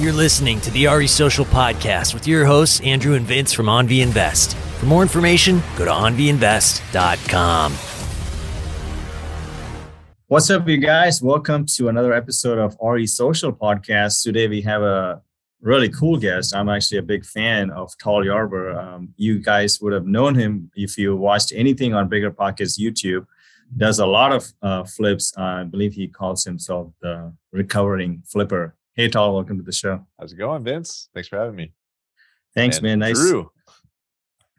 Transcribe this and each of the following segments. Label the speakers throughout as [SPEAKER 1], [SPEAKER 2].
[SPEAKER 1] You're listening to the RE Social Podcast with your hosts, Andrew and Vince from OnV Invest. For more information, go to onvinvest.com.
[SPEAKER 2] What's up, you guys? Welcome to another episode of RE Social Podcast. Today we have a really cool guest. I'm actually a big fan of Tarl Yarber. Um, you guys would have known him if you watched anything on Bigger Pockets YouTube. Does a lot of uh, flips. I believe he calls himself the recovering flipper. Hey, Tarl, welcome to the show.
[SPEAKER 3] How's it going, Vince? Thanks for having me.
[SPEAKER 2] Thanks,
[SPEAKER 3] And
[SPEAKER 2] man. Nice.
[SPEAKER 3] Drew.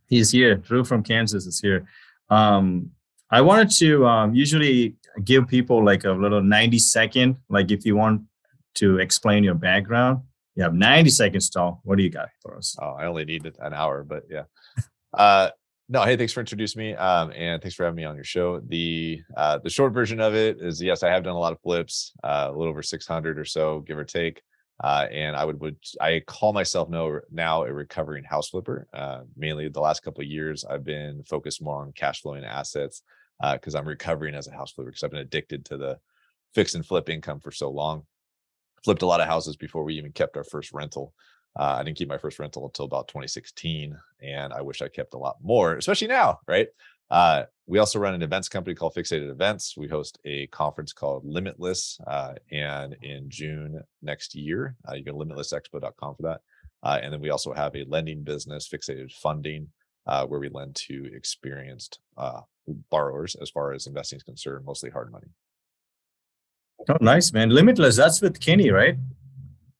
[SPEAKER 2] He's here. Drew from Kansas is here. Um, I wanted to um, usually give people like a little 90 second, like if you want to explain your background, you have 90 seconds, Tarl. What do you got for us?
[SPEAKER 3] Oh, I only need an hour, but yeah. Uh, no, hey, thanks for introducing me, um, and thanks for having me on your show. The uh, the short version of it is yes, I have done a lot of flips, uh, a little over 600 or so, give or take. Uh, and I would would I call myself no now a recovering house flipper. Uh, mainly the last couple of years, I've been focused more on cash flowing assets because I'm recovering as a house flipper because I've been addicted to the fix and flip income for so long. Flipped a lot of houses before we even kept our first rental. Uh, I didn't keep my first rental until about 2016, and I wish I kept a lot more, especially now, right? Uh, we also run an events company called Fixated Events. We host a conference called Limitless, uh, and in June next year, uh, you go to limitlessexpo.com for that. Uh, and then we also have a lending business, Fixated Funding, uh, where we lend to experienced uh, borrowers as far as investing is concerned, mostly hard money.
[SPEAKER 2] Oh, nice, man. Limitless. That's with Kenny, right?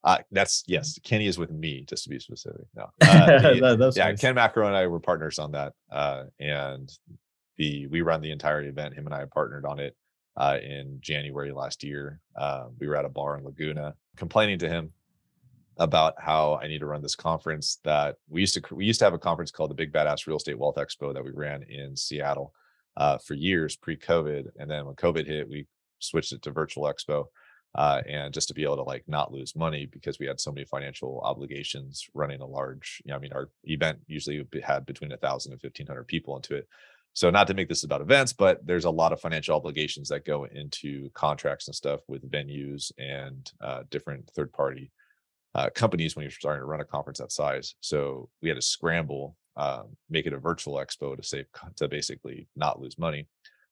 [SPEAKER 3] Uh, that's yes. Kenny is with me, just to be specific. No, uh, the-
[SPEAKER 2] That-
[SPEAKER 3] yeah,
[SPEAKER 2] nice.
[SPEAKER 3] Ken McElroy and I were partners on that, uh, and the we run the entire event. Him and I partnered on it uh, in January last year. Uh, we were at a bar in Laguna, complaining to him about how I need to run this conference. That we used to we used to have a conference called the Big Badass Real Estate Wealth Expo that we ran in Seattle uh, for years pre-COVID, and then when COVID hit, we switched it to virtual expo uh, and just to be able to like not lose money because we had so many financial obligations running a large you know i mean our event usually had between a thousand and fifteen hundred people into it. So not to make this about events but there's a lot of financial obligations that go into contracts and stuff with venues and uh, different third party uh, companies when you're starting to run a conference that size. So we had to scramble um, make it a virtual expo to save to basically not lose money.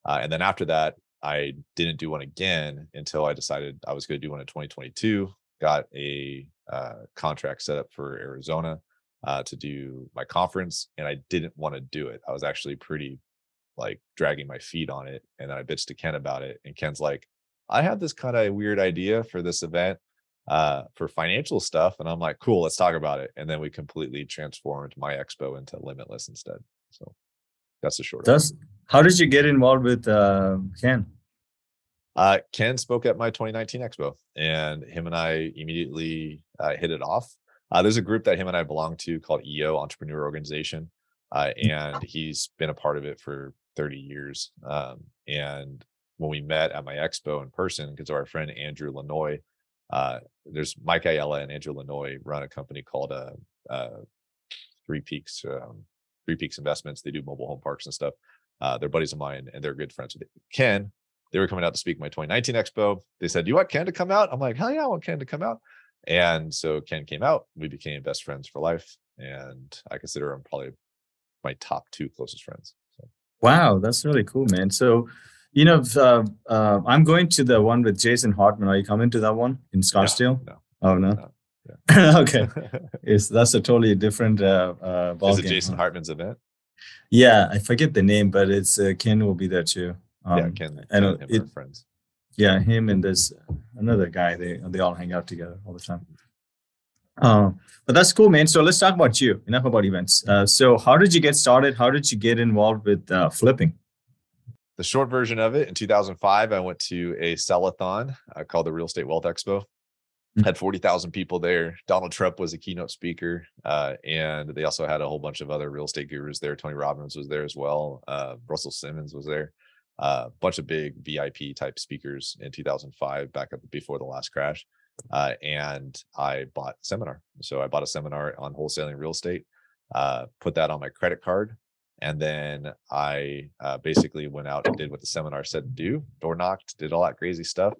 [SPEAKER 3] Uh, and then after that I didn't do one again until I decided I was going to do one in 2022. Got a uh, contract set up for Arizona uh, to do my conference, and I didn't want to do it. I was actually pretty like dragging my feet on it, and then I bitched to Ken about it, and Ken's like, "I have this kind of weird idea for this event uh, for financial stuff," and I'm like, "Cool, let's talk about it." And then we completely transformed my expo into Limitless instead. So that's the short.
[SPEAKER 2] How did you get involved with uh, Ken?
[SPEAKER 3] Uh, Ken spoke at my 2019 expo, and him and I immediately uh, hit it off. Uh, there's a group that him and I belong to called EO Entrepreneur Organization, uh, and he's been a part of it for 30 years. Um, and when we met at my expo in person, because our friend Andrew Lanoie, uh, there's Mike Ayala and Andrew Lanoie run a company called uh, uh, Three Peaks um, Three Peaks Investments. They do mobile home parks and stuff. Uh, they're buddies of mine, and they're good friends with Ken they were coming out to speak at my 2019 expo. They said, Do you want Ken to come out? I'm like, Hell yeah, I want Ken to come out. And so Ken came out. We became best friends for life. And I consider him probably my top two closest friends. So
[SPEAKER 2] Wow, that's really cool, man. So, you know, uh, uh, I'm going to the one with Jason Hartman. Are you coming to that one in Scottsdale?
[SPEAKER 3] no.
[SPEAKER 2] Oh no.
[SPEAKER 3] No,
[SPEAKER 2] okay. It's that's a totally different uh, uh, ball
[SPEAKER 3] Is it
[SPEAKER 2] game,
[SPEAKER 3] Jason
[SPEAKER 2] huh?
[SPEAKER 3] Hartman's event?
[SPEAKER 2] Yeah, I forget the name, but it's uh, Ken will be there too. Um,
[SPEAKER 3] yeah, Ken,
[SPEAKER 2] I know
[SPEAKER 3] him
[SPEAKER 2] it,
[SPEAKER 3] friends.
[SPEAKER 2] yeah, him and this another guy. They they all hang out together all the time. Um, but that's cool, man. So let's talk about you. Enough about events. Uh, so how did you get started? How did you get involved with uh, flipping?
[SPEAKER 3] The short version of it in 2005, I went to a sellathon uh, called the Real Estate Wealth Expo.
[SPEAKER 2] Mm.
[SPEAKER 3] Had 40,000 people there. Donald Trump was a keynote speaker. Uh, and they also had a whole bunch of other real estate gurus there. Tony Robbins was there as well. Uh, Russell Simmons was there. A uh, bunch of big VIP type speakers in 2005, back up before the last crash. Uh, and I bought a seminar. So I bought a seminar on wholesaling real estate, uh, put that on my credit card. And then I uh, basically went out and did what the seminar said to do, door knocked, did all that crazy stuff.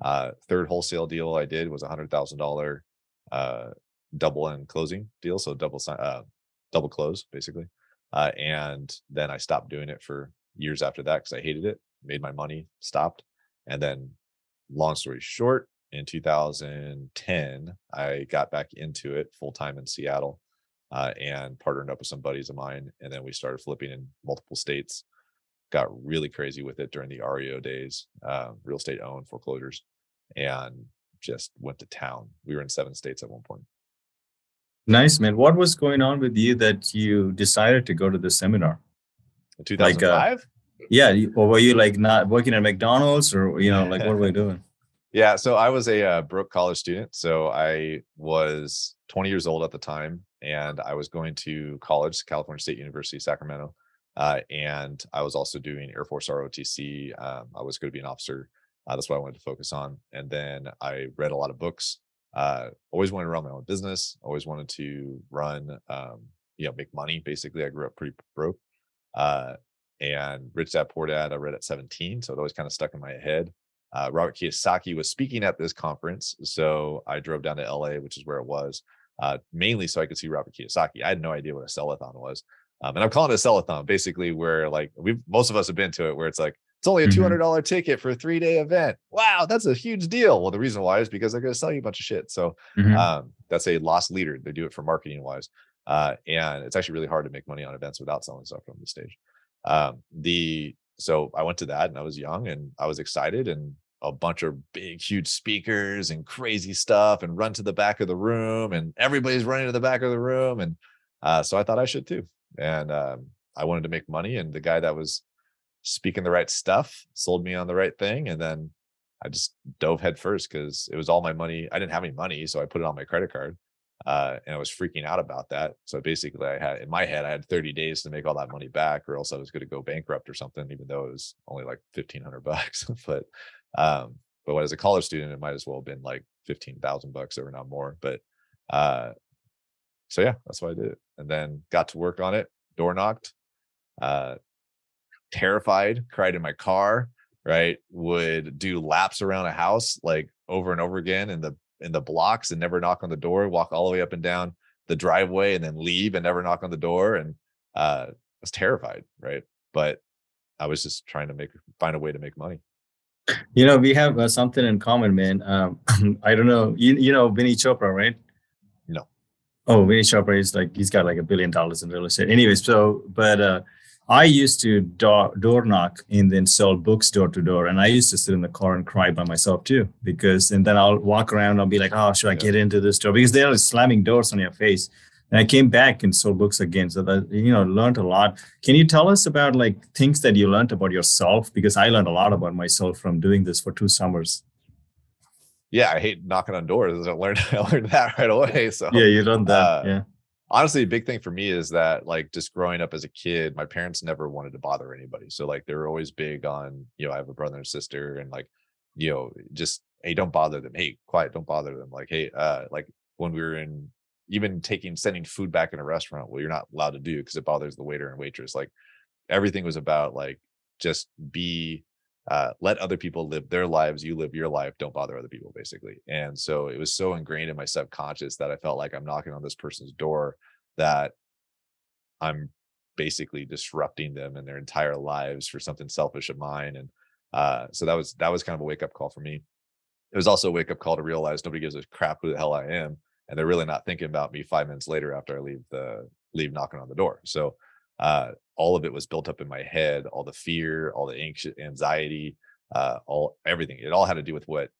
[SPEAKER 3] Uh, third wholesale deal I did was a hundred thousand dollar uh, double and closing deal, so double uh, double close basically. Uh, and then I stopped doing it for years after that because I hated it. Made my money, stopped, and then, long story short, in 2010, I got back into it full time in Seattle, uh, and partnered up with some buddies of mine, and then we started flipping in multiple states. Got really crazy with it during the REO days, uh, real estate owned foreclosures, and just went to town. We were in seven states at one point.
[SPEAKER 2] Nice, man. What was going on with you that you decided to go to the seminar?
[SPEAKER 3] In 2005? Like, uh,
[SPEAKER 2] yeah. Or were you like not working at McDonald's or, you know, like what were you doing?
[SPEAKER 3] yeah. So I was a uh, broke college student. So I was 20 years old at the time and I was going to college, California State University, Sacramento. Uh, and I was also doing Air Force ROTC. Um, I was going to be an officer. Uh, that's what I wanted to focus on. And then I read a lot of books uh, always wanted to run my own business. Always wanted to run, um, you know, make money. Basically, I grew up pretty broke. Uh, and Rich Dad Poor Dad, I read at 17, so it always kind of stuck in my head. Uh, Robert Kiyosaki was speaking at this conference, so I drove down to LA, which is where it was, uh, mainly so I could see Robert Kiyosaki. I had no idea what a sellathon was, um, and I'm calling it a sellathon, basically, where like we most of us have been to it, where it's like it's only a $200 mm-hmm. ticket for a three day event. Wow, that's a huge deal. Well, the reason why is because they're going to sell you a bunch of shit. So mm-hmm. um, that's a loss leader. They do it for marketing wise. Uh, and it's actually really hard to make money on events without selling stuff from the stage. Um, the so I went to that and I was young and I was excited and a bunch of big, huge speakers and crazy stuff and run to the back of the room and everybody's running to the back of the room. And uh, so I thought I should too. And um, I wanted to make money. And the guy that was speaking the right stuff, sold me on the right thing, and then I just dove head first because it was all my money. I didn't have any money, so I put it on my credit card, uh, and I was freaking out about that. So basically, I had in my head I had 30 days to make all that money back, or else I was going to go bankrupt or something. Even though it was only like 1500 bucks, but um, but as a college student, it might as well have been like 15,000 bucks or not more. But uh, so yeah, that's why I did it, and then got to work on it. Door knocked, uh, terrified, cried in my car, right? Would do laps around a house like over and over again in the in the blocks and never knock on the door, walk all the way up and down the driveway and then leave and never knock on the door. And uh I was terrified, right? But I was just trying to make find a way to make money.
[SPEAKER 2] You know, we have uh, something in common, man. Um, I don't know. You you know Vinney Chopra, right? Oh, Vinney Chopra is like he's got like a billion dollars in real estate. Anyways, so but uh I used to door, door knock and then sell books door to door. And I used to sit in the car and cry by myself too, because, and then I'll walk around and I'll be like, oh, should I yeah. get into this door? Because they're slamming doors on your face. And I came back and sold books again. So that, you know, learned a lot. Can you tell us about like things that you learned about yourself? Because I learned a lot about myself from doing this for two summers.
[SPEAKER 3] Yeah, I hate knocking on doors. I learned I learned that right away. So
[SPEAKER 2] yeah, you learned that. Uh, yeah
[SPEAKER 3] honestly a big thing for me is that like just growing up as a kid my parents never wanted to bother anybody so like they were always big on you know i have a brother and sister and like you know just hey don't bother them hey quiet don't bother them like hey uh like when we were in even taking sending food back in a restaurant well you're not allowed to do because it bothers the waiter and waitress like everything was about like just be uh, let other people live their lives you live your life don't bother other people basically. And so it was so ingrained in my subconscious that i felt like i'm knocking on this person's door that i'm basically disrupting them and their entire lives for something selfish of mine and uh, so that was that was kind of a wake up call for me. It was also a wake up call to realize nobody gives a crap who the hell i am and they're really not thinking about me five minutes later after i leave the leave knocking on the door. So uh, all of it was built up in my head all the fear all the anxious anxiety uh, all everything. It all had to do with what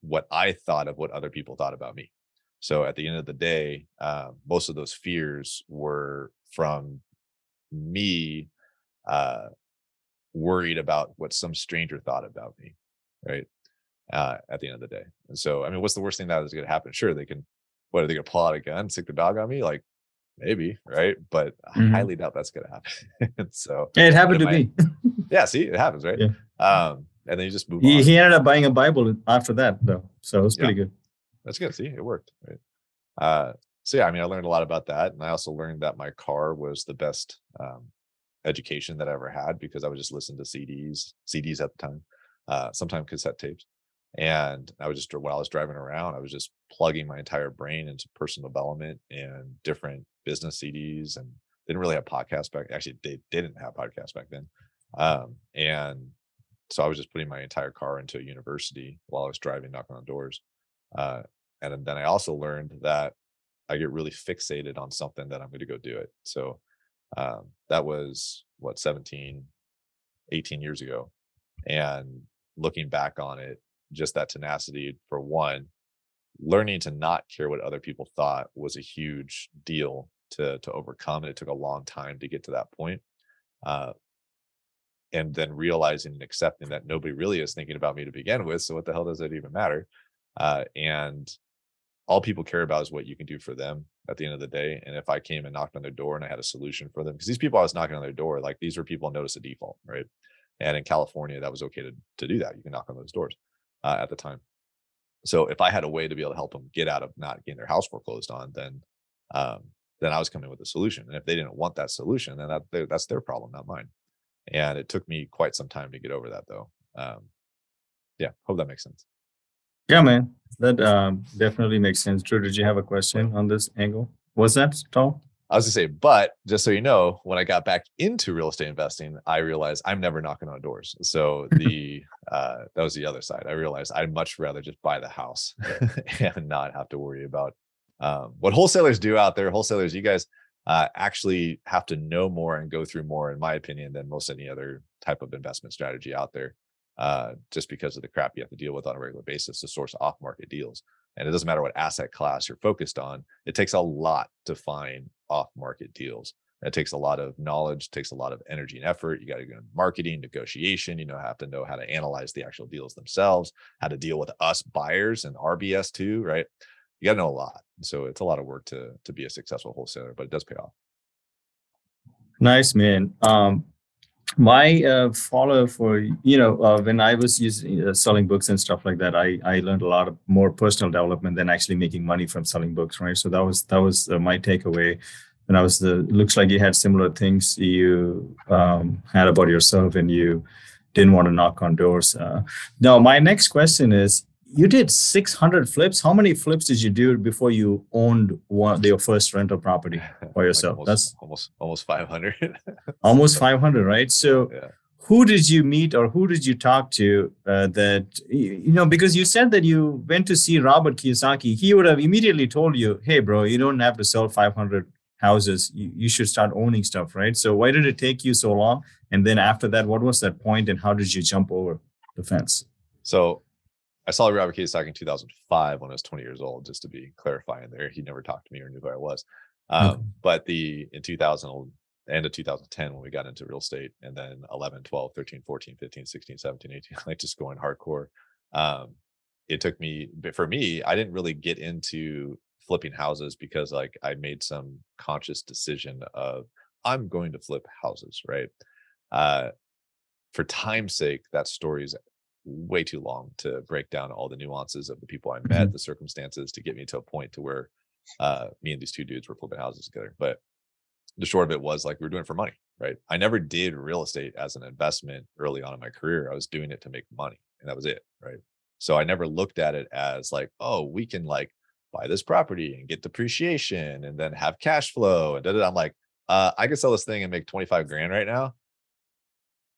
[SPEAKER 3] what i thought of what other people thought about me. So at the end of the day uh, most of those fears were from me uh, worried about what some stranger thought about me right uh, at the end of the day. And so i mean what's the worst thing that is going to happen? Sure they can what are they going to pull out a gun stick the dog on me like maybe right but mm-hmm. i highly doubt that's gonna happen so
[SPEAKER 2] it happened to me
[SPEAKER 3] yeah see it happens right yeah. um and then you just move
[SPEAKER 2] he, on. he ended up buying a bible after that though so it was pretty yeah. good
[SPEAKER 3] that's good see it worked right uh so yeah i mean i learned a lot about that and i also learned that my car was the best um education that i ever had because i would just listen to cds cds at the time uh sometimes cassette tapes And I was just while I was driving around, I was just plugging my entire brain into personal development and different business CDs and didn't really have podcasts back. Actually, they didn't have podcasts back then. Um, and so I was just putting my entire car into a university while I was driving, knocking on doors. Uh, and then I also learned that I get really fixated on something that I'm going to go do it. So um, that was what 17, 18 years ago. And looking back on it, just that tenacity for one, learning to not care what other people thought was a huge deal to to overcome. And it took a long time to get to that point. Uh, and then realizing and accepting that nobody really is thinking about me to begin with. So what the hell does it even matter? Uh, and all people care about is what you can do for them at the end of the day. And if I came and knocked on their door and I had a solution for them, because these people I was knocking on their door, like these were people notice a default, right? And in California, that was okay to, to do that. You can knock on those doors uh, at the time. So if I had a way to be able to help them get out of not getting their house foreclosed on, then um, then I was coming with a solution. And if they didn't want that solution, then that that's their problem, not mine. And it took me quite some time to get over that, though. Um, yeah, hope that makes sense.
[SPEAKER 2] Yeah, man, that um, definitely makes sense. Drew, did you have a question on this angle? Was that Tarl?
[SPEAKER 3] I was gonna say, but just so you know, when I got back into real estate investing, I realized I'm never knocking on doors. So the uh, that was the other side. I realized I'd much rather just buy the house and not have to worry about um, what wholesalers do out there. Wholesalers, you guys uh, actually have to know more and go through more, in my opinion, than most any other type of investment strategy out there uh, just because of the crap you have to deal with on a regular basis to source off market deals. And it doesn't matter what asset class you're focused on, it takes a lot to find off market deals. It takes a lot of knowledge, takes a lot of energy and effort. You got to go in marketing, negotiation. You know, have to know how to analyze the actual deals themselves, how to deal with us buyers and RBS too, right? You got to know a lot. So it's a lot of work to to be a successful wholesaler, but it does pay off.
[SPEAKER 2] Nice, man. Um, my uh, follow for you know uh, when i was using uh, selling books and stuff like that i i learned a lot of more personal development than actually making money from selling books right? So that was that was uh, my takeaway. And i was the looks like you had similar things. You um, had about yourself and you didn't want to knock on doors uh, now my next question is you did 600 flips. How many flips did you do before you owned one your first rental property for yourself?
[SPEAKER 3] like almost, That's almost almost 500.
[SPEAKER 2] almost 500, right? So, yeah. who did you meet or who did you talk to uh, that you know? Because you said that you went to see Robert Kiyosaki, he would have immediately told you, "Hey, bro, you don't have to sell 500 houses. You, you should start owning stuff, right?" So, why did it take you so long? And then after that, what was that point, and how did you jump over the fence?
[SPEAKER 3] So I saw Robert Kiyosaki in 2005 when I was 20 years old, just to be clarifying there. He never talked to me or knew who I was. Um, okay. But the in 2000, end of 2010, when we got into real estate, and then 11, 12, 13, 14, 15, 16, 17, 18, like just going hardcore. Um, it took me, but for me, I didn't really get into flipping houses because like I made some conscious decision of I'm going to flip houses, right? Uh, for time's sake, that story is way too long to break down all the nuances of the people I met, mm-hmm. the circumstances to get me to a point to where uh, me and these two dudes were flipping houses together. But the short of it was like we were doing it for money, right? I never did real estate as an investment early on in my career. I was doing it to make money, and that was it, right? So I never looked at it as like, oh, we can like buy this property and get depreciation and then have cash flow and da-da-da. I'm like, uh, I could sell this thing and make 25 grand right now.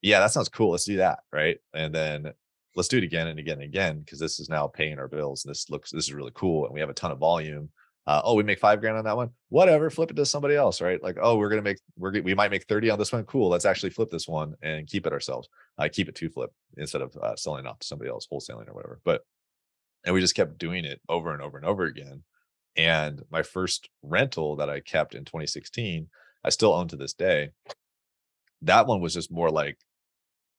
[SPEAKER 3] Yeah, that sounds cool. Let's do that. Right. And then let's do it again and again and again because this is now paying our bills. And this looks this is really cool, and we have a ton of volume. Uh, oh, we make five grand on that one. Whatever, flip it to somebody else, right? Like, oh, we're gonna make we're we might make thirty on this one. Cool, let's actually flip this one and keep it ourselves. I uh, keep it to flip instead of uh, selling off to somebody else, wholesaling or whatever. But and we just kept doing it over and over and over again. And my first rental that I kept in 2016, I still own to this day. That one was just more like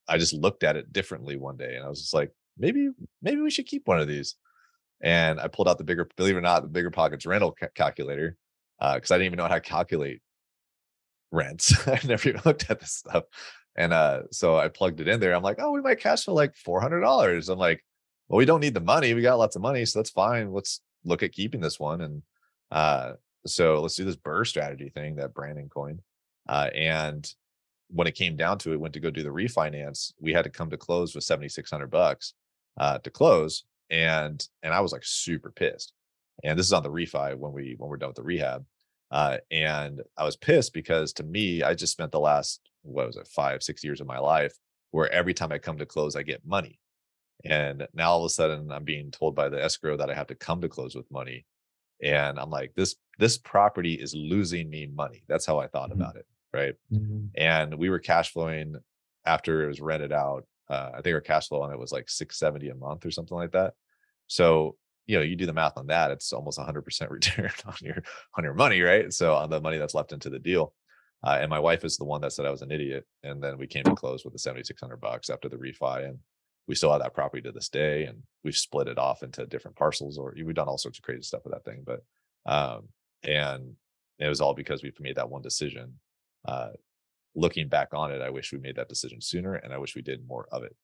[SPEAKER 3] I just looked at it differently one day and I was just like, maybe, maybe we should keep one of these. And I pulled out the bigger, believe it or not, the bigger pockets rental ca- calculator because uh, I didn't even know how to calculate rents. I never even looked at this stuff. And uh, so I plugged it in there. I'm like, oh, we might cash for like $400. I'm like, well, we don't need the money. We got lots of money. So that's fine. Let's look at keeping this one. And uh, so let's do this BRRRR strategy thing that Brandon coined. Uh, and when it came down to it, went to go do the refinance, we had to come to close with 7,600 bucks. uh, to close, and and I was like super pissed. And this is on the refi when we when we're done with the rehab, uh, and I was pissed because to me, I just spent the last what was it five six years of my life where every time I come to close, I get money. And now all of a sudden I'm being told by the escrow that I have to come to close with money. And I'm like, this this property is losing me money. That's how I thought mm-hmm. about it. Right. Mm-hmm. And we were cash flowing after it was rented out. Uh, I think our cash flow on it was like 670 a month or something like that. So, you know, you do the math on that, it's almost 100% return on your on your money, right? So on the money that's left into the deal. Uh, and my wife is the one that said I was an idiot. And then we came to close with the 7,600 bucks after the refi. And we still have that property to this day. And we've split it off into different parcels or we've done all sorts of crazy stuff with that thing. But, um, and it was all because we made that one decision. Uh, looking back on it, I wish we made that decision sooner and I wish we did more of it.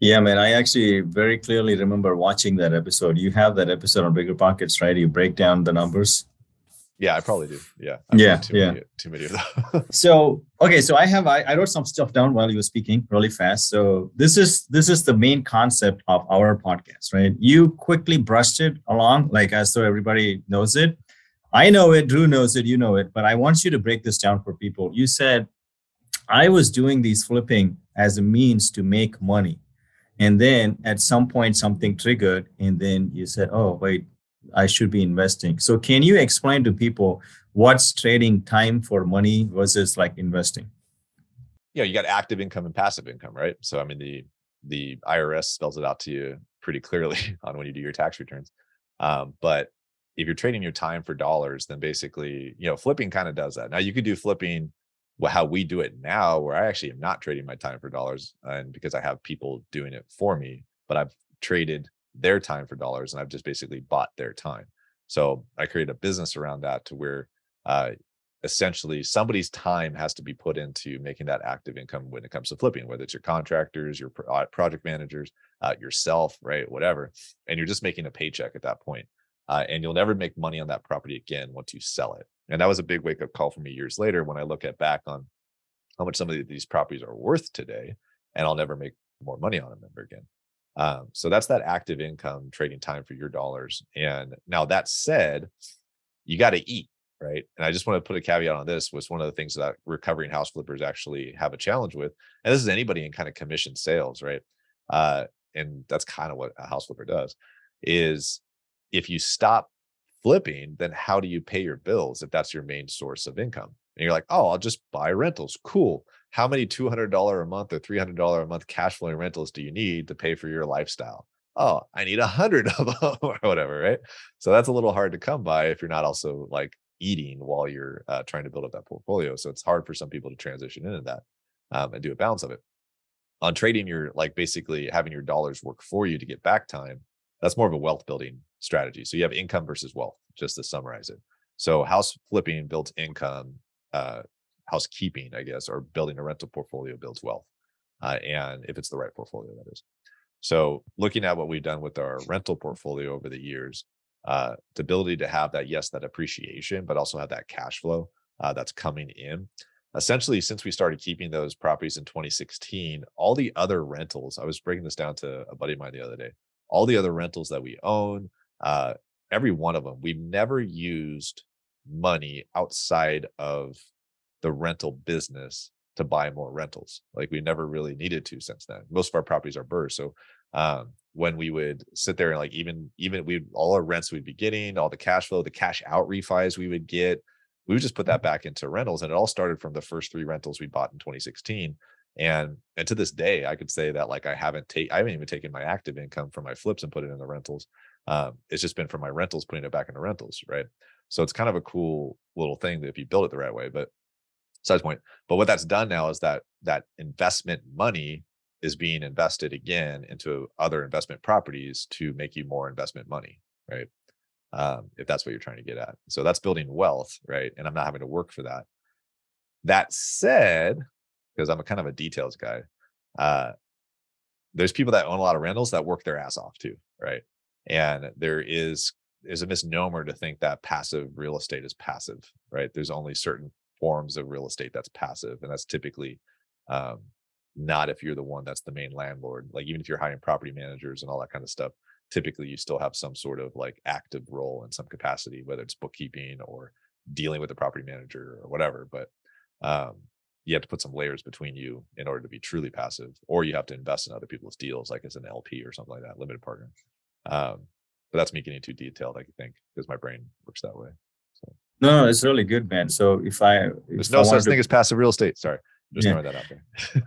[SPEAKER 2] Yeah, man. I actually very clearly remember watching that episode. You have that episode on Bigger Pockets, right? You break down the numbers
[SPEAKER 3] yeah, I probably do. Yeah.
[SPEAKER 2] I've yeah. Too
[SPEAKER 3] yeah.
[SPEAKER 2] Many,
[SPEAKER 3] too many of them.
[SPEAKER 2] so okay, so I have I, I wrote some stuff down while you were speaking really fast. So this is this is the main concept of our podcast, right? You quickly brushed it along, like as though everybody knows it. I know it, Drew knows it, you know it, but I want you to break this down for people. You said I was doing these flipping as a means to make money. And then at some point something triggered, and then you said, Oh, wait, I should be investing. So can you explain to people what's trading time for money versus like investing?
[SPEAKER 3] Yeah, you got active income and passive income, right? So I mean the the IRS spells it out to you pretty clearly on when you do your tax returns. Um, but if you're trading your time for dollars, then basically, you know, flipping kind of does that. Now you could do flipping well, how we do it now, where I actually am not trading my time for dollars, and because I have people doing it for me, but I've traded their time for dollars and I've just basically bought their time. So I created a business around that to where uh, essentially somebody's time has to be put into making that active income when it comes to flipping, whether it's your contractors, your uh, project managers, uh, yourself, right, whatever, and you're just making a paycheck at that point. Uh, and you'll never make money on that property again once you sell it. And that was a big wake up call for me years later when I look at back on how much some of these properties are worth today, and I'll never make more money on them ever again. Um, so that's that active income trading time for your dollars. And now that said, you got to eat, right? And I just want to put a caveat on this was one of the things that recovering house flippers actually have a challenge with. And this is anybody in kind of commission sales, right? Uh, and that's kind of what a house flipper does is if you stop flipping, then how do you pay your bills if that's your main source of income? And you're like, oh, I'll just buy rentals. Cool how many $200 a month or $300 a month cash flowing rentals do you need to pay for your lifestyle? Oh, I need a hundred of them or whatever, right? So that's a little hard to come by if you're not also like eating while you're uh, trying to build up that portfolio. So it's hard for some people to transition into that um, and do a balance of it. On trading, you're like basically having your dollars work for you to get back time. That's more of a wealth building strategy. So you have income versus wealth, just to summarize it. So house flipping builds income, uh, housekeeping, I guess, or building a rental portfolio builds wealth. Uh, and if it's the right portfolio, that is. So, looking at what we've done with our rental portfolio over the years, uh, the ability to have that, yes, that appreciation, but also have that cash flow uh, that's coming in. Essentially, since we started keeping those properties in 2016, all the other rentals, I was breaking this down to a buddy of mine the other day, all the other rentals that we own, uh, every one of them, we've never used money outside of the rental business to buy more rentals. Like we never really needed to since then. Most of our properties are BRRRR. So um, when we would sit there and like even even we all our rents we'd be getting, all the cash flow, the cash out refis we would get, we would just put that mm-hmm. back into rentals. And it all started from the first three rentals we bought in 2016. And and to this day, I could say that like I haven't take I haven't even taken my active income from my flips and put it in the rentals. Um, it's just been from my rentals putting it back into rentals, right? So it's kind of a cool little thing that if you build it the right way. But size point. But what that's done now is that that investment money is being invested again into other investment properties to make you more investment money, right? Um, if that's what you're trying to get at. So that's building wealth, right? And I'm not having to work for that. That said, because I'm a kind of a details guy, uh, there's people that own a lot of rentals that work their ass off too, right? And there is is a misnomer to think that passive real estate is passive, right? There's only certain forms of real estate that's passive, and that's typically um, not if you're the one that's the main landlord. Like even if you're hiring property managers and all that kind of stuff, typically you still have some sort of like active role in some capacity, whether it's bookkeeping or dealing with the property manager or whatever. But um, you have to put some layers between you in order to be truly passive, or you have to invest in other people's deals, like as an LP or something like that, limited partner. Um, but that's me getting too detailed, I think, because my brain works that way. So
[SPEAKER 2] no, no, it's really good, man. So if I if
[SPEAKER 3] there's no
[SPEAKER 2] I
[SPEAKER 3] such
[SPEAKER 2] to-
[SPEAKER 3] thing as passive real estate. Sorry, just
[SPEAKER 2] Yeah.
[SPEAKER 3] throwing that out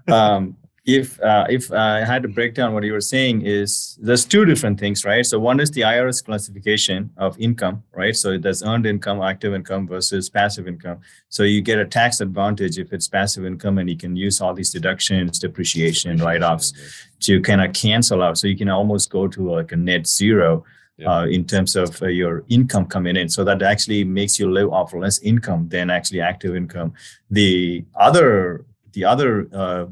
[SPEAKER 3] there.
[SPEAKER 2] um, if uh, if I had to break down what you were saying is there's two different things, right? So one is the IRS classification of income, right? So there's earned income, active income versus passive income. So you get a tax advantage if it's passive income, and you can use all these deductions, depreciation, write-offs to kind of cancel out. So you can almost go to like a net zero
[SPEAKER 3] Yeah.
[SPEAKER 2] uh, in terms of uh, your income coming in. So that actually makes you live off less income than actually active income. The other the other uh,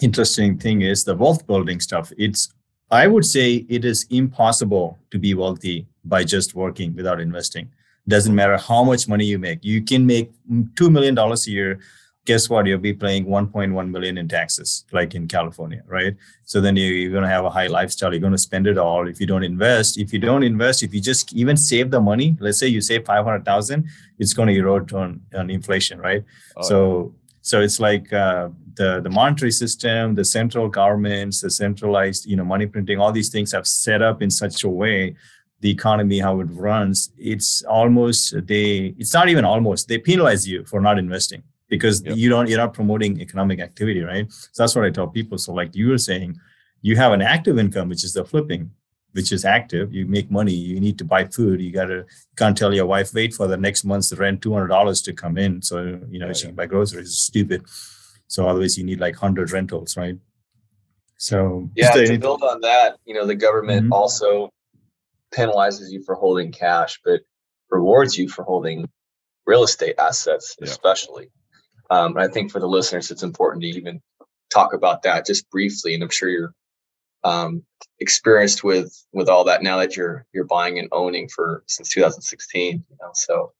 [SPEAKER 2] interesting thing is the wealth building stuff. It's I would say it is impossible to be wealthy by just working without investing. Doesn't matter how much money you make. You can make two million dollars a year. Guess what? You'll be paying 1.1 million in taxes, like in California, right? So then you, you're going to have a high lifestyle. You're going to spend it all. If you don't invest, if you don't invest, if you just even save the money, let's say you save 500,000, it's going to erode on, on inflation, right?
[SPEAKER 3] Oh,
[SPEAKER 2] so so it's like uh, the the monetary system the central governments the centralized you know money printing all these things have set up in such a way the economy how it runs. It's almost they it's not even almost they penalize you for not investing because
[SPEAKER 3] Yep.
[SPEAKER 2] you don't you're not promoting economic activity right? So that's what i tell people. So like you were saying you have an active income which is the flipping which is active you make money you need to buy food you gotta can't tell your wife wait for the next month's rent $200 to come in so you know
[SPEAKER 3] Yeah,
[SPEAKER 2] she can buy groceries it's stupid so otherwise you need like 100 rentals right so
[SPEAKER 4] Yeah, to
[SPEAKER 2] any-
[SPEAKER 4] build on that, you know, the government
[SPEAKER 2] Mhm.
[SPEAKER 4] also penalizes you for holding cash, but rewards you for holding real estate assets,
[SPEAKER 3] Yeah.
[SPEAKER 4] especially. Um, and I think for the listeners, it's important to even talk about that just briefly. And I'm sure you're um, experienced with with all that now that you're you're buying and owning for since 2016. You know, so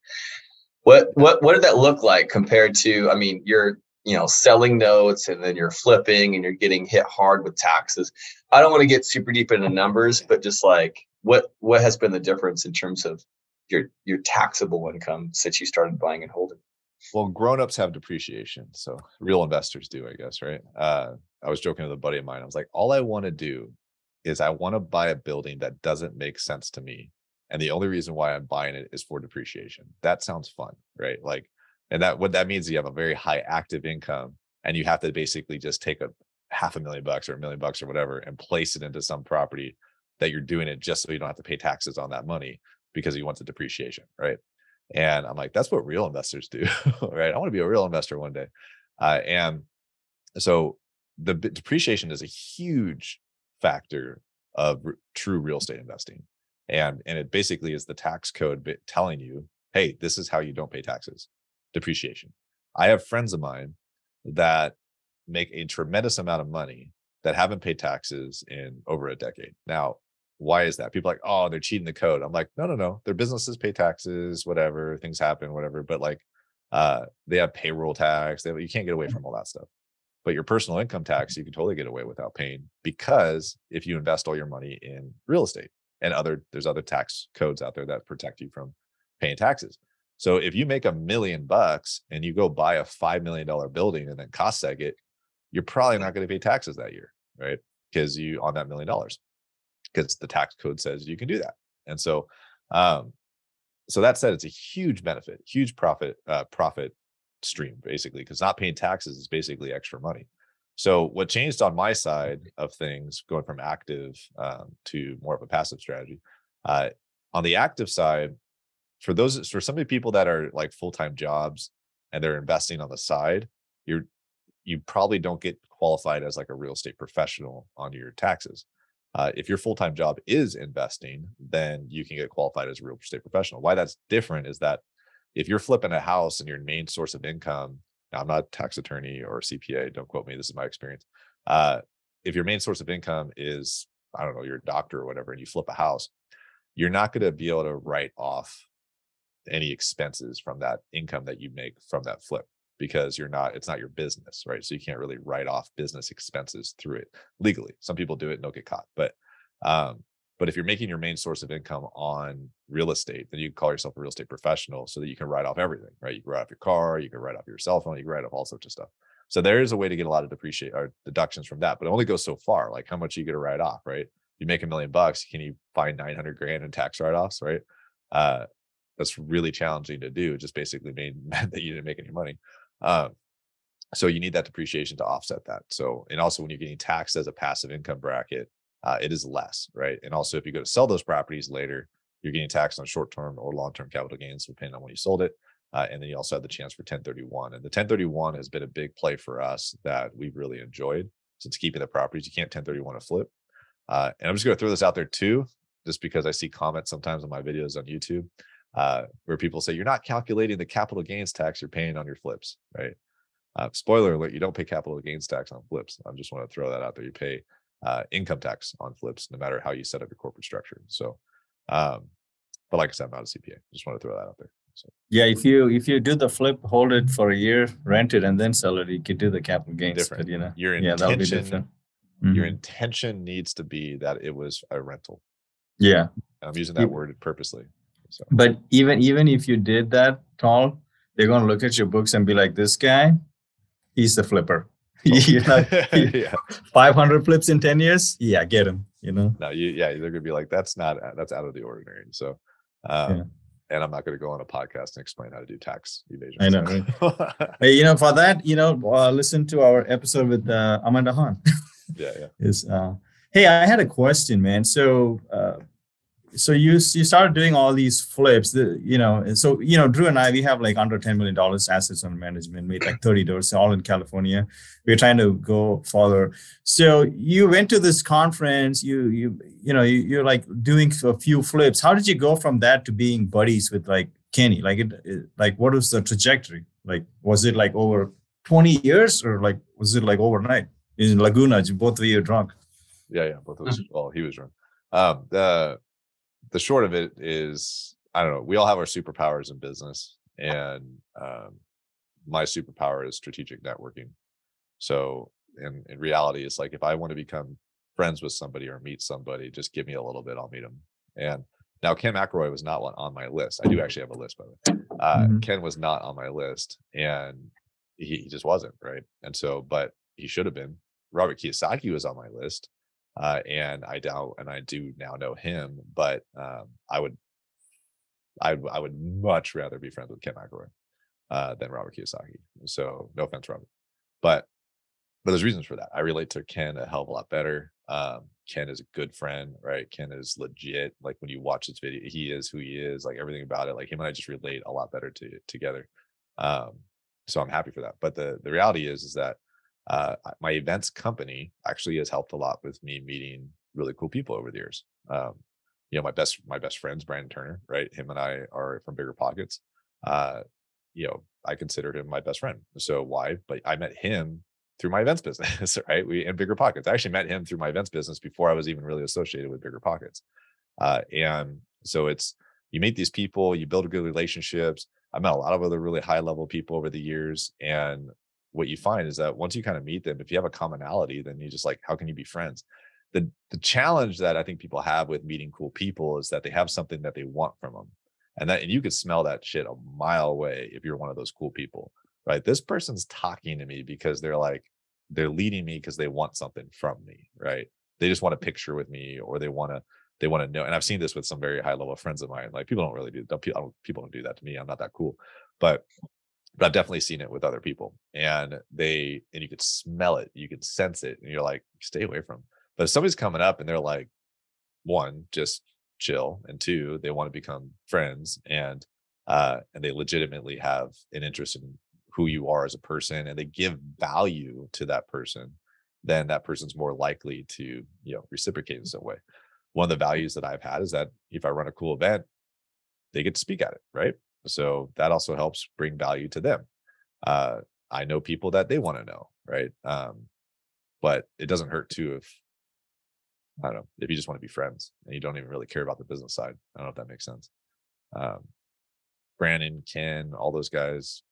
[SPEAKER 4] what what what did that look like compared to? I mean, you're you know selling notes and then you're flipping and you're getting hit hard with taxes. I don't want to get super deep into numbers, but just like what what has been the difference in terms of your your taxable income since you started buying and holding?
[SPEAKER 3] Well, grown-ups have depreciation, so real investors do, I guess, right? Uh, I was joking with a buddy of mine. I was like, all I want to do is I want to buy a building that doesn't make sense to me, and the only reason why I'm buying it is for depreciation. That sounds fun, right? Like, and that what that means you have a very high active income, and you have to basically just take a half a million bucks or a million bucks or whatever and place it into some property that you're doing it just so you don't have to pay taxes on that money because you want the depreciation, right? And I'm like, that's what real investors do, right? I want to be a real investor one day. Uh, and so the depreciation is a huge factor of r- true real estate investing. And, and it basically is the tax code telling you, hey, this is how you don't pay taxes depreciation. I have friends of mine that make a tremendous amount of money that haven't paid taxes in over a decade. Now, why is that? People are like, oh, they're cheating the code. I'm like, no, no, no. Their businesses pay taxes, whatever, things happen, whatever. But like uh they have payroll tax, they you can't get away from all that stuff. But your personal income tax, you can totally get away without paying because if you invest all your money in real estate and other there's other tax codes out there that protect you from paying taxes. So if you make a million bucks and you go buy a five million dollar building and then cost seg it, you're probably not going to pay taxes that year, right? Because you on that million dollars because the tax code says you can do that. And so, um, so that said, it's a huge benefit, huge profit, uh, profit stream basically, because not paying taxes is basically extra money. So what changed on my side of things, going from active um, to more of a passive strategy, uh, on the active side, for those for some of the people that are like full time jobs and they're investing on the side, you're you probably don't get qualified as like a real estate professional on your taxes. Uh, if your full time job is investing, then you can get qualified as a real estate professional. Why that's different is that if you're flipping a house and your main source of income, I'm not a tax attorney or CPA, don't quote me, this is my experience. Uh, if your main source of income is, I don't know, you're a doctor or whatever, and you flip a house, you're not going to be able to write off any expenses from that income that you make from that flip. Because you're not it's not your business right? So you can't really write off business expenses through it legally. Some people do it and don't get caught but um but if you're making your main source of income on real estate then you can call yourself a real estate professional so that you can write off everything right? You can write off your car you can write off your cell phone you can write off all sorts of stuff. So there is a way to get a lot of depreciate or deductions from that but it only goes so far like how much you get to write off right? You make a million bucks can you find 900 grand in tax write-offs right? Uh that's really challenging to do. It just basically made meant that you didn't make any money. Um, so you need that depreciation to offset that. So, and also when you're getting taxed as a passive income bracket, uh, it is less, right? And also if you go to sell those properties later, you're getting taxed on short-term or long-term capital gains, depending on when you sold it. Uh, and then you also have the chance for 1031. And the 1031 has been a big play for us that we've really enjoyed since keeping the properties. You can't 1031 a flip. Uh, and I'm just going to throw this out there too, just because I see comments sometimes on my videos on YouTube uh, where people say you're not calculating the capital gains tax you're paying on your flips, right? Uh, spoiler alert: you don't pay capital gains tax on flips. I just want to throw that out there. You pay uh, income tax on flips, no matter how you set up your corporate structure. So, um, but like I said, I'm not a CPA. Just want to throw that out there. So.
[SPEAKER 2] Yeah, if you if you do the flip, hold it for a year, rent it, and then sell it, you could do the capital gains.
[SPEAKER 3] Different.
[SPEAKER 2] But, you know,
[SPEAKER 3] your
[SPEAKER 2] yeah, that'll be different.
[SPEAKER 3] Mm-hmm. Your intention needs to be that it was a rental.
[SPEAKER 2] Yeah,
[SPEAKER 3] and I'm using that word purposely.
[SPEAKER 2] So. But even even if you did that Tarl, they're gonna look at your books and be like, "This guy, he's the flipper." you know, yeah. 500 flips in 10 years. Yeah, get him. You know.
[SPEAKER 3] No, you yeah, they're gonna be like, "That's not that's out of the ordinary." So, um, yeah. and I'm not gonna go on a podcast and explain how to do tax evasion.
[SPEAKER 2] I know. Right? hey, you know, for that, you know, uh, listen to our episode with uh, Amanda Han.
[SPEAKER 3] yeah, yeah.
[SPEAKER 2] Is uh, hey, I had a question, man. So. So you you started doing all these flips the, you know so you know drew and i we have like under 10 million dollars assets under management made like 30 doors all in california. We're trying to go further. So you went to this conference you you you know you, you're like doing a few flips. How did you go from that to being buddies with like kenny? Like it, it like what was the trajectory? Like was it like over 20 years or like was it like overnight? In laguna both of you drunk.
[SPEAKER 3] Yeah yeah both of us. Well he was drunk. Um the the short of it is I don't know. We all have our superpowers in business, and um, my superpower is strategic networking. So, in in reality, it's like if I want to become friends with somebody or meet somebody, just give me a little bit, I'll meet them. And now Ken McElroy was not on my list. I do actually have a list, by the way. Uh, mm-hmm. Ken was not on my list, and he, he just wasn't right. And so, but he should have been. Robert Kiyosaki was on my list, uh, and I doubt, and I do now know him, but um, I would, I, I would much rather be friends with Ken McElroy uh, than Robert Kiyosaki. So no offense, Robert, but but there's reasons for that. I relate to Ken a hell of a lot better. Um, Ken is a good friend, right? Ken is legit. Like when you watch his video, he is who he is. Like everything about it. Like him and I just relate a lot better to together. Um, so I'm happy for that. But the the reality is, is that uh, my events company actually has helped a lot with me meeting really cool people over the years. Um, you know, my best my best friends, Brandon Turner, right? Him and I are from Bigger Pockets. Uh, you know, I consider him my best friend. So why? But I met him through my events business, right? We in Bigger Pockets. I actually met him through my events business before I was even really associated with Bigger Pockets. Uh, and so it's you meet these people, you build good relationships. I met a lot of other really high level people over the years, and what you find is that once you kind of meet them, if you have a commonality, then you just like, how can you be friends? The the challenge that I think people have with meeting cool people is that they have something that they want from them. And that and you could smell that shit a mile away if you're one of those cool people. Right. This person's talking to me because they're like, they're leading me because they want something from me. Right. They just want a picture with me or they want to they want to know. And I've seen this with some very high level friends of mine. Like people don't really do don't, people don't do that to me. I'm not that cool. But but I've definitely seen it with other people. And they and you could smell it, you could sense it, and you're like, stay away from. But if somebody's coming up and they're like, one, just chill, and two, they want to become friends and uh and they legitimately have an interest in who you are as a person and they give value to that person, then that person's more likely to, you know, reciprocate in some way. One of the values that I've had is that if I run a cool event, they get to speak at it, right? So that also helps bring value to them. Uh, I know people that they want to know, right? Um, but it doesn't hurt too if I don't know if you just want to be friends and you don't even really care about the business side. I don't know if that makes sense. Um, Brandon, Ken, all those guys,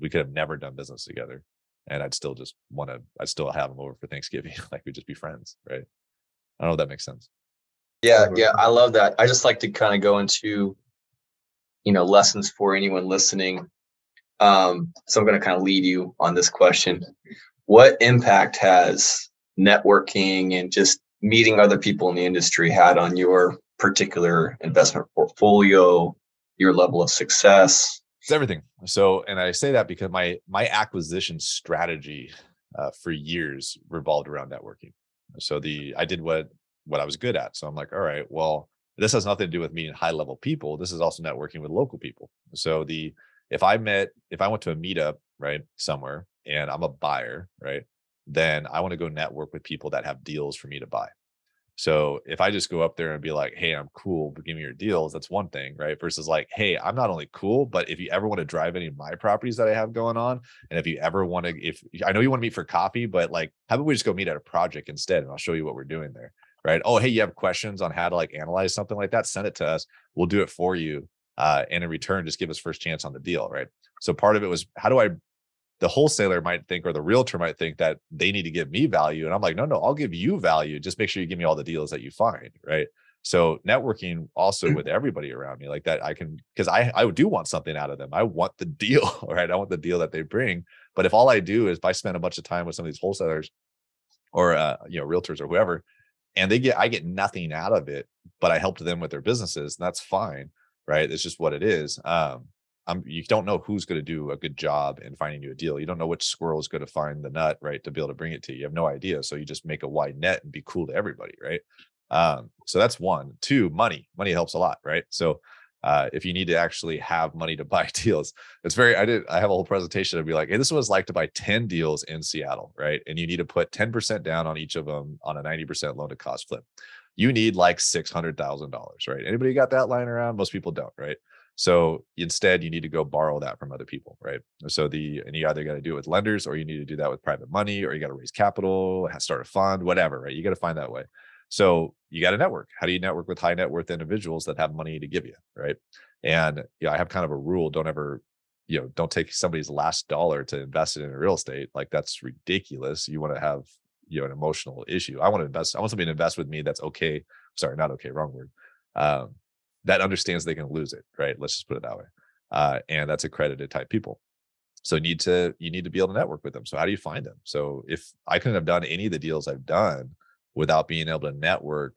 [SPEAKER 3] we could have never done business together and I'd still just want to, I'd still have them over for Thanksgiving. like we'd just be friends. Right. I don't know if that makes sense.
[SPEAKER 4] Yeah. Yeah. I love that. I just like to kind of go into, you know, lessons for anyone listening. Um, so I'm going to kind of lead you on this question. What impact has networking and just meeting other people in the industry had on your particular investment portfolio, your level of success?
[SPEAKER 3] It's everything. So, and I say that because my my acquisition strategy uh, for years revolved around networking. So the I did what what I was good at. So I'm like, all right, well, this has nothing to do with meeting high level people. This is also networking with local people. So the if I met if I went to a meetup right somewhere and I'm a buyer right, then I want to go network with people that have deals for me to buy. So if I just go up there and be like, hey, I'm cool, but give me your deals, that's one thing, right? Versus like, hey, I'm not only cool, but if you ever want to drive any of my properties that I have going on, and if you ever want to, if I know you want to meet for coffee, but like, how about we just go meet at a project instead and I'll show you what we're doing there, right? Oh, hey, you have questions on how to like analyze something like that? Send it to us. We'll do it for you. Uh, and in return, just give us first chance on the deal, right? So part of it was how do I the wholesaler might think or the realtor might think that they need to give me value and i'm like no no i'll give you value just make sure you give me all the deals that you find right so networking also mm. with everybody around me like that i can because i i do want something out of them i want the deal right i want the deal that they bring but if all i do is if i spend a bunch of time with some of these wholesalers or uh, you know realtors or whoever and they get i get nothing out of it but i helped them with their businesses and that's fine right it's just what it is um um, you don't know who's going to do a good job in finding you a deal. You don't know which squirrel is going to find the nut, right, to be able to bring it to you. You have no idea. So you just make a wide net and be cool to everybody, right? Um, so that's one. Two, money. Money helps a lot, right? So uh, if you need to actually have money to buy deals, it's very. I did. I have a whole presentation. I'd be like, "Hey, this was like to buy ten deals in Seattle, right? And you need to put ten percent down on each of them on a ninety percent loan to cost flip. You need like six hundred thousand dollars, right? Anybody got that lying around? Most people don't, right? So instead, you need to go borrow that from other people, right? So the and you either got to do it with lenders or you need to do that with private money or you got to raise capital, start a fund, whatever, right? You got to find that way. So you got to network. How do you network with high net worth individuals that have money to give you, right? And you know, I have kind of a rule: don't ever, you know, don't take somebody's last dollar to invest it in real estate. Like that's ridiculous. You want to have you know an emotional issue. I want to invest. I want somebody to invest with me that's okay. Sorry, not okay. Wrong word. Um, that understands they can lose it, right? Let's just put it that way. Uh, and that's accredited type people. So need to you need to be able to network with them. So how do you find them? So if I couldn't have done any of the deals I've done without being able to network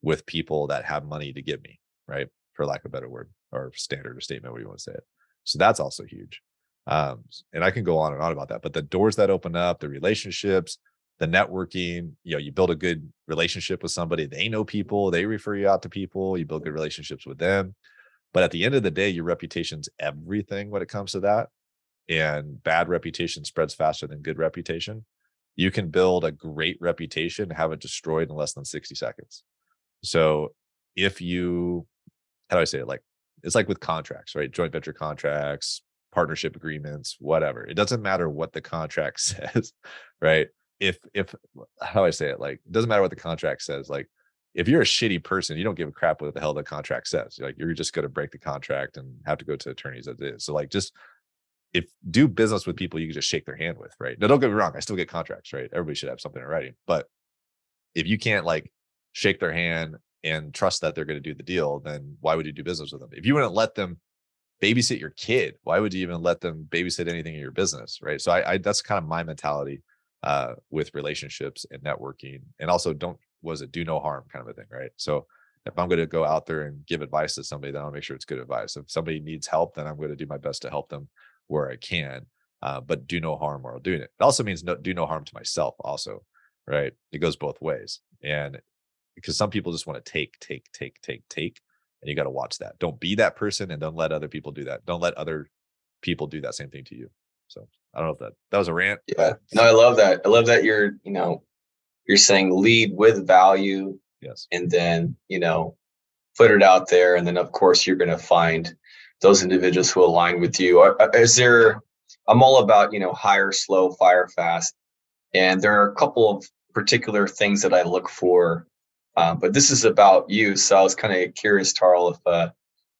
[SPEAKER 3] with people that have money to give me, right? For lack of a better word or standard or statement, where you want to say it. So that's also huge. Um, and I can go on and on about that. But the doors that open up, the relationships, the networking you know you build a good relationship with somebody they know people they refer you out to people you build good relationships with them but at the end of the day your reputation's everything when it comes to that and bad reputation spreads faster than good reputation you can build a great reputation and have it destroyed in less than 60 seconds so if you how do i say it like it's like with contracts right joint venture contracts partnership agreements whatever it doesn't matter what the contract says right if if how do I say it? Like it doesn't matter what the contract says. Like if you're a shitty person, you don't give a crap what the hell the contract says. Like you're just going to break the contract and have to go to attorneys as it is. So like just if do business with people you can just shake their hand with, right? Now don't get me wrong, I still get contracts, right? Everybody should have something in writing. But if you can't like shake their hand and trust that they're going to do the deal, then why would you do business with them? If you wouldn't let them babysit your kid, why would you even let them babysit anything in your business? Right. So I, I that's kind of my mentality uh, with relationships and networking, and also don't was it do no harm kind of a thing, right? So if I'm going to go out there and give advice to somebody, then I'll make sure it's good advice. If somebody needs help, then I'm going to do my best to help them where I can, uh, but do no harm while doing it. It also means no, do no harm to myself, also, right? It goes both ways, and because some people just want to take, take, take, take, take, and you got to watch that. Don't be that person, and don't let other people do that. Don't let other people do that same thing to you. So I don't know if that that was a rant.
[SPEAKER 4] Yeah. No, I love that. I love that you're, you know, you're saying lead with value.
[SPEAKER 3] Yes.
[SPEAKER 4] And then, you know, put it out there. And then of course you're gonna find those individuals who align with you. Is there I'm all about, you know, hire slow, fire fast. And there are a couple of particular things that I look for. Um, but this is about you. So I was kind of curious, Tarl, if uh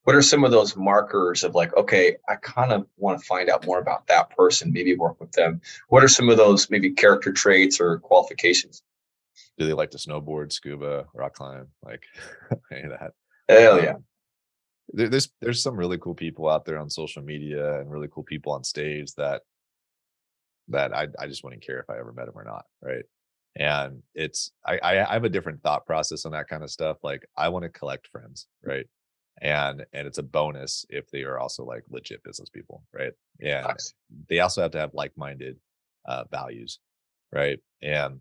[SPEAKER 4] what are some of those markers of like, okay, I kind of want to find out more about that person, maybe work with them. What are some of those maybe character traits or qualifications?
[SPEAKER 3] Do they like to snowboard, scuba, rock climb, like any of that?
[SPEAKER 4] Hell yeah. Um,
[SPEAKER 3] there, there's there's some really cool people out there on social media and really cool people on stage that that I I just wouldn't care if I ever met them or not, right? And it's I I have a different thought process on that kind of stuff. Like I want to collect friends, right? And and it's a bonus if they are also like legit business people, right? And nice. they also have to have like-minded uh, values, right? And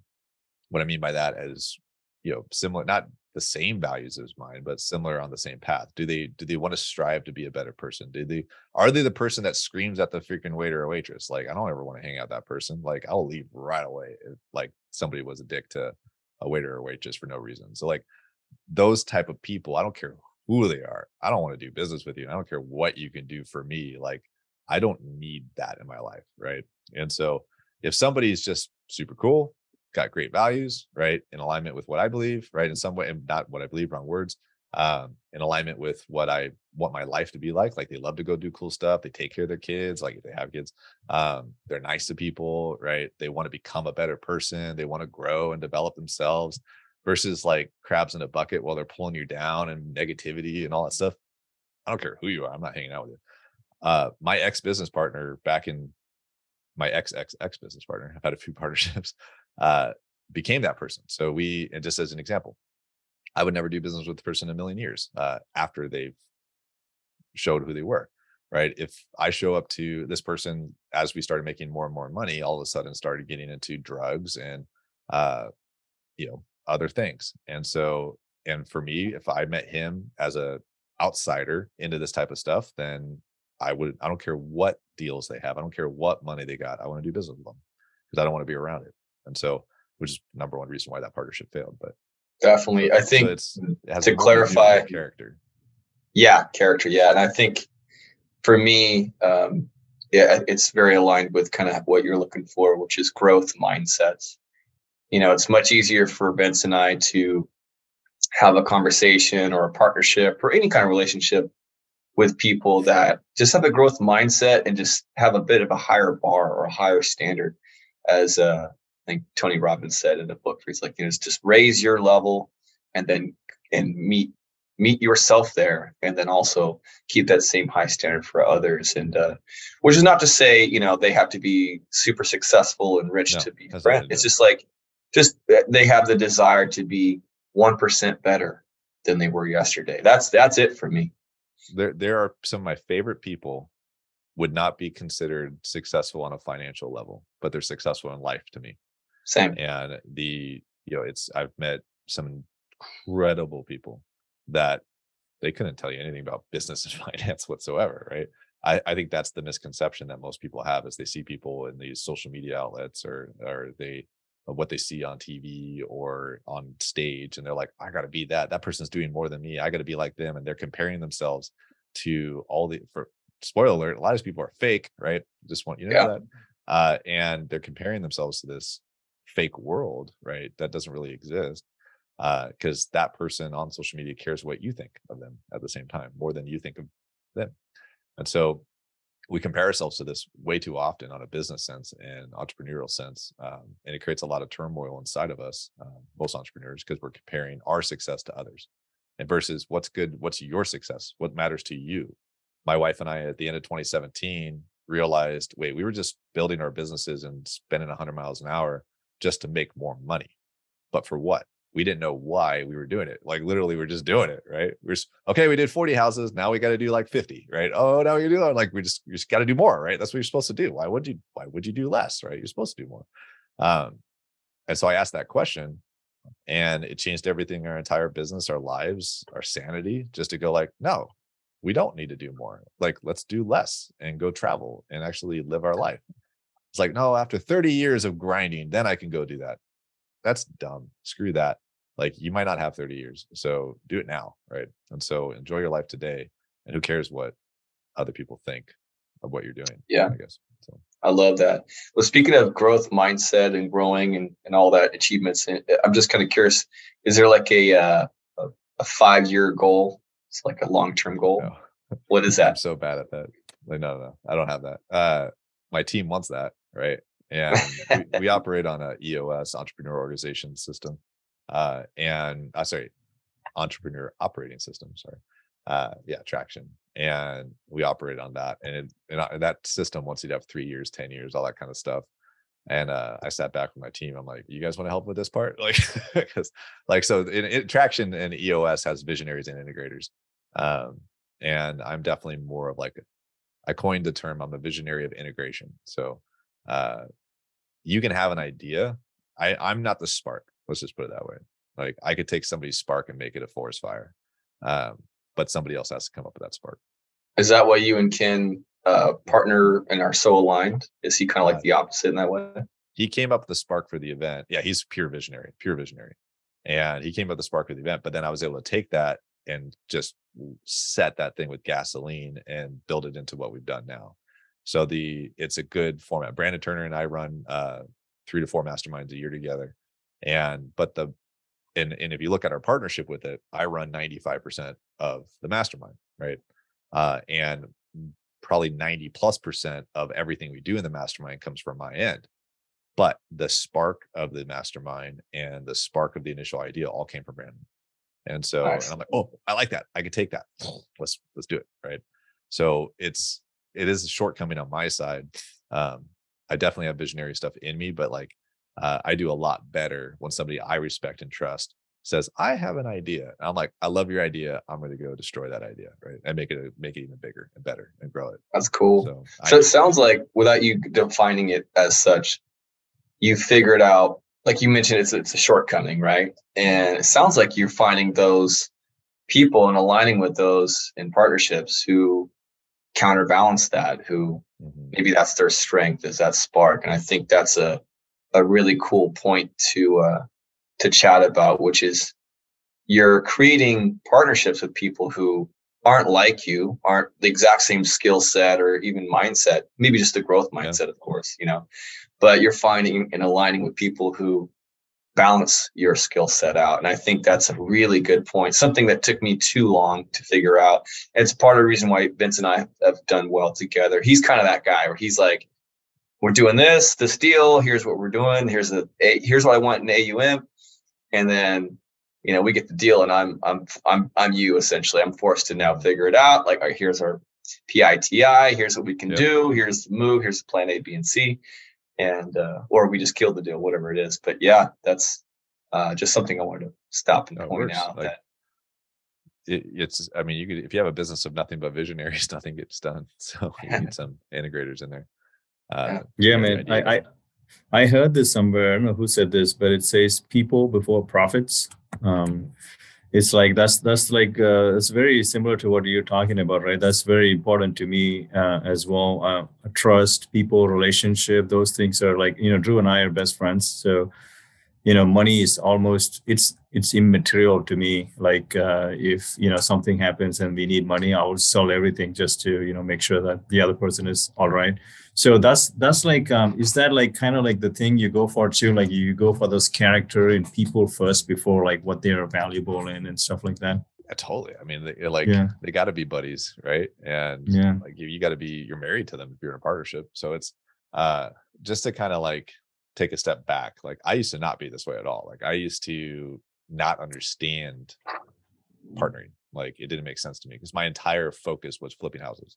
[SPEAKER 3] what I mean by that is, you know, similar, not the same values as mine, but similar on the same path? Do they do they want to strive to be a better person? Do they are they the person that screams at the freaking waiter or waitress? Like, I don't ever want to hang out that person. Like, I'll leave right away if like somebody was a dick to a waiter or waitress for no reason. So like those type of people, I don't care who they are. I don't want to do business with you. I don't care what you can do for me. Like, I don't need that in my life. Right. And so if somebody's just super cool, got great values, right? In alignment with what I believe, right? In some way, and not what I believe, wrong words. Um, in alignment with what I want my life to be like. Like they love to go do cool stuff. They take care of their kids, like if they have kids. Um, they're nice to people, right? They want to become a better person. They want to grow and develop themselves versus like crabs in a bucket while they're pulling you down and negativity and all that stuff. I don't care who you are. I'm not hanging out with you. Uh, my ex business partner back in my ex ex ex business partner. I've had a few partnerships uh, became that person. So we, and just as an example, I would never do business with the person in a million years uh, after they've showed who they were. Right. If I show up to this person as we started making more and more money, all of a sudden started getting into drugs and, uh, you know, other things. And so, and for me, if I met him as a outsider into this type of stuff, then I would, I don't care what deals they have. I don't care what money they got. I want to do business with them because I don't want to be around it. And so, which is number one reason why that partnership failed. But
[SPEAKER 4] definitely, I think so to clarify
[SPEAKER 3] character.
[SPEAKER 4] Yeah, character. Yeah, and I think for me, um, yeah, it's very aligned with kind of what you're looking for, which is growth mindsets. You know, it's much easier for Vince and I to have a conversation or a partnership or any kind of relationship with people that just have a growth mindset and just have a bit of a higher bar or a higher standard as uh, I think Tony Robbins said in a book where he's like, you know, just raise your level and then and meet meet yourself there and then also keep that same high standard for others. And uh which is not to say you know they have to be super successful and rich no, to be friends. it's just like just they have the desire to be 1% better than they were yesterday. That's that's it for me.
[SPEAKER 3] There there are some of my favorite people would not be considered successful on a financial level, but they're successful in life to me.
[SPEAKER 4] Same.
[SPEAKER 3] And the, you know, it's, I've met some incredible people that they couldn't tell you anything about business and finance whatsoever. Right. I, I think that's the misconception that most people have is they see people in these social media outlets or, or they, what they see on TV or on stage, and they're like, I got to be that. That person's doing more than me. I got to be like them. And they're comparing themselves to all the for spoiler alert, a lot of people are fake, right? Just want you to know that. Uh, and they're comparing themselves to this fake world, right? That doesn't really exist. Because uh, that person on social media cares what you think of them at the same time, more than you think of them. And so we compare ourselves to this way too often on a business sense and entrepreneurial sense. Um, and it creates a lot of turmoil inside of us, uh, most entrepreneurs, because we're comparing our success to others and versus what's good, what's your success, what matters to you my wife and I at the end of 2017 realized, wait, we were just building our businesses and spending 100 miles an hour just to make more money. But for what? We didn't know why we were doing it. Like literally, we're just doing it, right? We're just, okay. We did 40 houses. Now we got to do like 50, right? Oh, now we do that. Like we just, you just got to do more, right? That's what you're supposed to do. Why would you? Why would you do less, right? You're supposed to do more. Um, and so I asked that question, and it changed everything our entire business our lives our sanity just to go like no we don't need to do more. Like, let's do less and go travel and actually live our life. It's like, no, after 30 years of grinding, then I can go do that. That's dumb. Screw that. Like, you might not have 30 years. So do it now. Right. And so enjoy your life today. And who cares what other people think of what you're doing?
[SPEAKER 4] Yeah. I guess. So. I love that. Well, speaking of growth mindset and growing and, and all that achievements, eh, I'm just kind of curious, is there like a, uh, a, five year goal it's like a long term goal. What is that?
[SPEAKER 3] I'm so bad at that. Like, no, no, I don't have that. Uh, my team wants that, right? And we, we operate on a EOS entrepreneur organization system. Uh, and uh, sorry, entrepreneur operating system. Sorry. Uh, yeah, traction. And we operate on that. And, it, and that system wants you to have three years, 10 years, all that kind of stuff. And uh, I sat back with my team. I'm like, you guys want to help with this part? Like, because like, so in, in traction and EOS has visionaries and integrators. Um, and I'm definitely more of like, I coined the term, I'm a visionary of integration. So uh, you can have an idea. I, I'm not the spark. Let's just put it that way. Like I could take somebody's spark and make it a forest fire. Um, but somebody else has to come up with that spark.
[SPEAKER 4] Is that why you and Ken uh, partner and are so aligned? Is he kind of like
[SPEAKER 3] Uh,
[SPEAKER 4] the opposite in that way?
[SPEAKER 3] He came up with the spark for the event. Yeah, he's pure visionary, pure visionary. And he came up with the spark for the event. But then I was able to take that and just set that thing with gasoline and build it into what we've done now. So the it's a good format. Brandon Turner and I run uh three to four masterminds a year together. And but the and and if you look at our partnership with it, I run 95% of the mastermind, right? Uh and probably 90 plus percent of everything we do in the mastermind comes from my end. But the spark of the mastermind and the spark of the initial idea all came from Brandon. And so and I'm like, oh, I like that. I could take that. Let's let's do it. Right. So it's it is a shortcoming on my side. Um, I definitely have visionary stuff in me, but like uh, I do a lot better when somebody I respect and trust says, I have an idea. And I'm like, I love your idea. I'm going to go destroy that idea, right? And make it make it even bigger and better and grow it.
[SPEAKER 4] That's cool.
[SPEAKER 3] So,
[SPEAKER 4] So
[SPEAKER 3] I,
[SPEAKER 4] it sounds like, without you defining it as such, you figured out, like you mentioned, it's it's a shortcoming, right? And it sounds like you're finding those people and aligning with those in partnerships who counterbalance that, who
[SPEAKER 3] Mhm.
[SPEAKER 4] maybe that's their strength, is that spark. And I think that's a a really cool point to uh, to chat about, which is you're creating partnerships with people who aren't like you, aren't the exact same skill set or even mindset, maybe just the growth
[SPEAKER 3] Yeah.
[SPEAKER 4] mindset, of course, you know, but you're finding and aligning with people who balance your skill set out. And I think that's a really good point, something that took me too long to figure out. And it's part of the reason why Vince and I have done well together. He's kind of that guy where he's like, we're doing this, this deal. Here's what we're doing. Here's the here's what I want in AUM, and then you know we get the deal, and I'm I'm I'm I'm you essentially. I'm forced to now figure it out. Like, right, here's our PITI. Here's what we can
[SPEAKER 3] Yep.
[SPEAKER 4] do. Here's the move. Here's the plan A, B, and C, and uh, or we just killed the deal, whatever it is. But yeah, that's uh, just something I wanted to stop and
[SPEAKER 3] That
[SPEAKER 4] point
[SPEAKER 3] works.
[SPEAKER 4] out
[SPEAKER 3] Like,
[SPEAKER 4] that
[SPEAKER 3] it, it's i mean you could if you have a business of nothing but visionaries nothing gets done so you need some integrators in there uh
[SPEAKER 2] Yeah,
[SPEAKER 3] every
[SPEAKER 2] man. I, I I heard this somewhere. I don't know who said this, but it says people before profits. Um, it's like that's that's like uh, it's very similar to what you're talking about, right? That's very important to me uh, as well. Uh, trust, people, relationship, those things are like you know, Drew and I are best friends, so you know, money is almost it's it's immaterial to me. Like uh, if you know something happens and we need money, I will sell everything just to you know make sure that the other person is all right so that's that's like um is that like kind of like the thing you go for too like you go for those character and people first before like what they're valuable in and stuff like that
[SPEAKER 3] yeah, totally i mean they, like
[SPEAKER 2] Yeah.
[SPEAKER 3] they got to be buddies right and
[SPEAKER 2] Yeah.
[SPEAKER 3] like you, you got to be you're married to them if you're in a partnership so it's uh just to kind of like take a step back like i used to not be this way at all like i used to not understand partnering like it didn't make sense to me because my entire focus was flipping houses.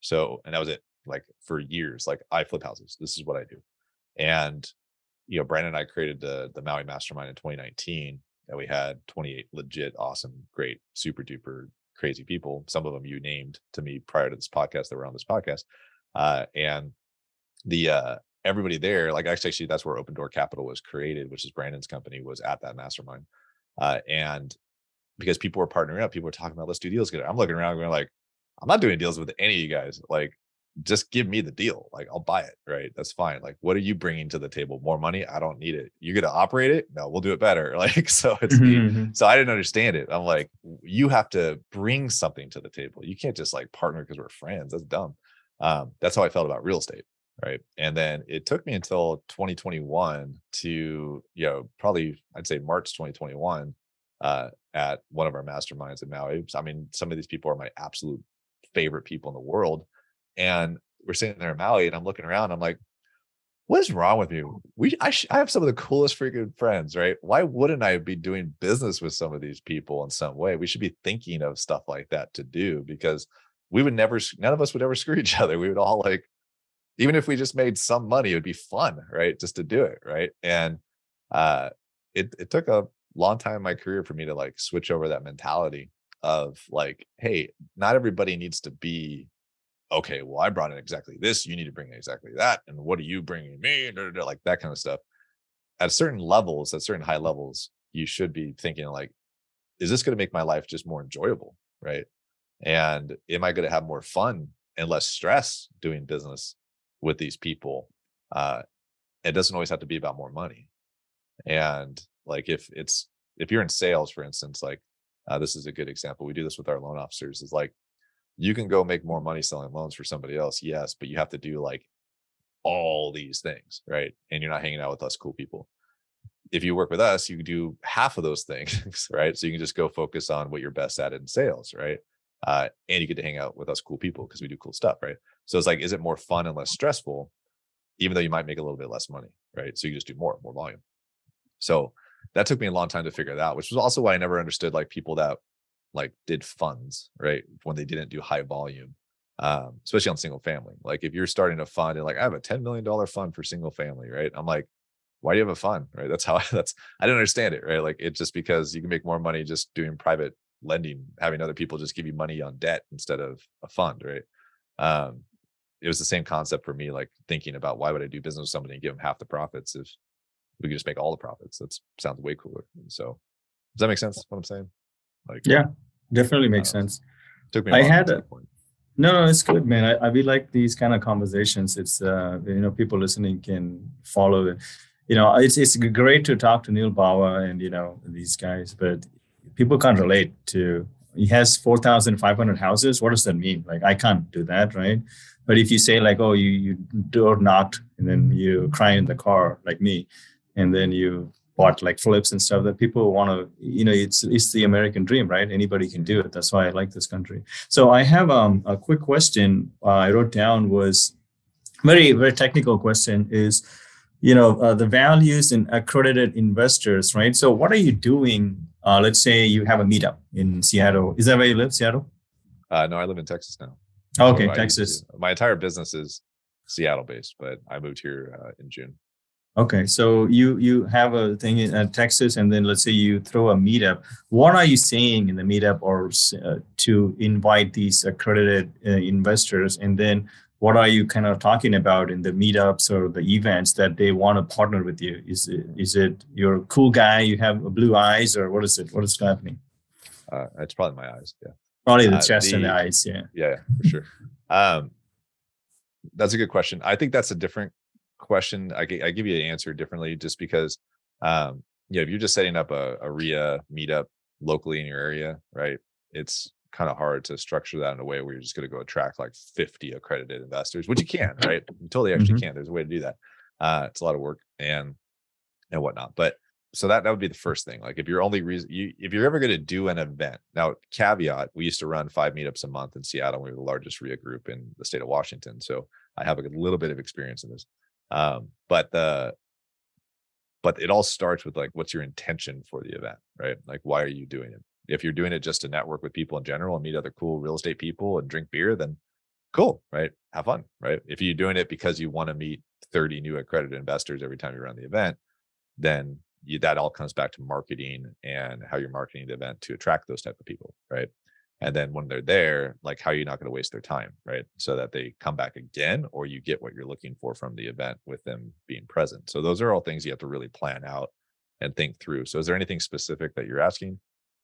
[SPEAKER 3] So and that was it like for years like i flip houses this is what i do. And you know brandon and i created the the maui mastermind in 2019 and we had 28 legit awesome great super duper crazy people some of them you named to me prior to this podcast that were on this podcast uh and the uh everybody there like actually actually that's where open door capital was created which is brandon's company was at that mastermind uh and because people were partnering up people were talking about let's do deals together i'm looking around going like i'm not doing deals with any of you guys like just give me the deal like i'll buy it right that's fine like what are you bringing to the table more money i don't need it you're gonna operate it no we'll do it better like so it's the
[SPEAKER 2] Mhm.
[SPEAKER 3] so I didn't understand it. I'm like, you have to bring something to the table. You can't just like partner because we're friends. That's dumb. Um, that's how I felt about real estate. Right. And then it took me until 2021 to, you know, probably I'd say March 2021 uh, at one of our masterminds in Maui. I mean, some of these people are my absolute favorite people in the world. And we're sitting there in Maui and I'm looking around. I'm like, what is wrong with me? We I, sh- I have some of the coolest freaking friends, right? Why wouldn't I be doing business with some of these people in some way? We should be thinking of stuff like that to do because we would never none of us would ever screw each other. We would all like even if we just made some money, it would be fun, right? Just to do it, right? And uh it it took a long time in my career for me to like switch over that mentality of like, hey, not everybody needs to be okay, well, I brought in exactly this. You need to bring in exactly that. And what are you bringing me? Like that kind of stuff. At certain levels, at certain high levels, you should be thinking like, is this going to make my life just more enjoyable? Right. And am I going to have more fun and less stress doing business with these people? Uh, it doesn't always have to be about more money. And like if it's if you're in sales, for instance, like uh, this is a good example. We do this with our loan officers. Is like you can go make more money selling loans for somebody else, yes, but you have to do like all these things, right? And you're not hanging out with us cool people. If you work with us, you can do half of those things, right? So you can just go focus on what you're best at in sales, right? Uh, and you get to hang out with us cool people because we do cool stuff, right? So it's like, is it more fun and less stressful, even though you might make a little bit less money, right? So you just do more, more volume. So that took me a long time to figure that out, which was also why I never understood like people that like did funds, right? When they didn't do high volume, um, especially on single family. Like if you're starting a fund and like, I have a $10 million fund for single family, right? I'm like, why do you have a fund? Right. That's how I, that's, I didn't understand it, right? Like it's just because you can make more money just doing private lending, having other people just give you money on debt instead of a fund, right? Um, it was the same concept for me, like thinking about why would I do business with somebody and give them half the profits if we could just make all the profits? That sounds way cooler. And so does that make sense what I'm saying?
[SPEAKER 2] Like, yeah, definitely makes uh, sense.
[SPEAKER 3] Took me.
[SPEAKER 2] I had a, no, no, it's good, man. I, I we like these kind of conversations. It's uh, you know, people listening can follow it. You know, it's it's great to talk to Neal Bawa and you know these guys, but people can't relate to. He has four thousand five hundred houses. What does that mean? Like, I can't do that, right? But if you say like, oh, you you door knocked and then you cry in the car like me, and then you bought like flips and stuff that people want to you know it's it's the american dream right anybody can do it that's why i like this country so i have um, a quick question uh, i wrote down was very very technical question is you know uh, the values in accredited investors right so what are you doing uh, let's say you have a meetup in seattle. Is that where you live seattle?
[SPEAKER 3] Uh, no i live in texas now.
[SPEAKER 2] Okay so texas.
[SPEAKER 3] my entire business is seattle based but i moved here uh, in june.
[SPEAKER 2] Okay, so you you have a thing in uh, Texas, and then let's say you throw a meetup. What are you saying in the meetup, or uh, to invite these accredited uh, investors, and then what are you kind of talking about in the meetups or the events that they want to partner with you? Is it is it you're a cool guy, you have blue eyes, or what is it? What is happening?
[SPEAKER 3] Uh, it's probably my eyes. Yeah,
[SPEAKER 2] probably the uh, chest the, and the eyes. Yeah,
[SPEAKER 3] yeah, for sure. um, that's a good question. I think that's a different question, I, I give you an answer differently just because, um, you know, if you're just setting up a, a REIA meetup locally in your area, right? It's kind of hard to structure that in a way where you're just going to go attract like 50 accredited investors, which you can, right? You totally actually mm-hmm. can. There's a way to do that. Uh, it's a lot of work and and whatnot. But so that that would be the first thing. Like if you're only reason you if you're ever going to do an event now, caveat: we used to run five meetups a month in Seattle. We were the largest REIA group in the state of Washington, so I have a little bit of experience in this. Um, but the but it all starts with like what's your intention for the event, right? Like why are you doing it? If you're doing it just to network with people in general and meet other cool real estate people and drink beer, then cool, right? Have fun, right? If you're doing it because you want to meet 30 new accredited investors every time you run the event, then you, that all comes back to marketing and how you're marketing the event to attract those type of people, right? and then when they're there like how are you not going to waste their time right so that they come back again or you get what you're looking for from the event with them being present so those are all things you have to really plan out and think through so is there anything specific that you're asking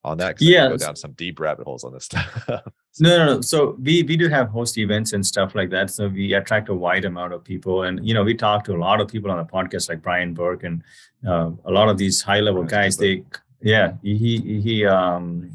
[SPEAKER 3] on that
[SPEAKER 2] yeah
[SPEAKER 3] go down some deep rabbit holes on this stuff. No,
[SPEAKER 2] no no. So we we do have host events and stuff like that. So we attract a wide amount of people. And you know we talk to a lot of people on the podcast like brian burke and uh, a lot of these high level guys. They yeah he he um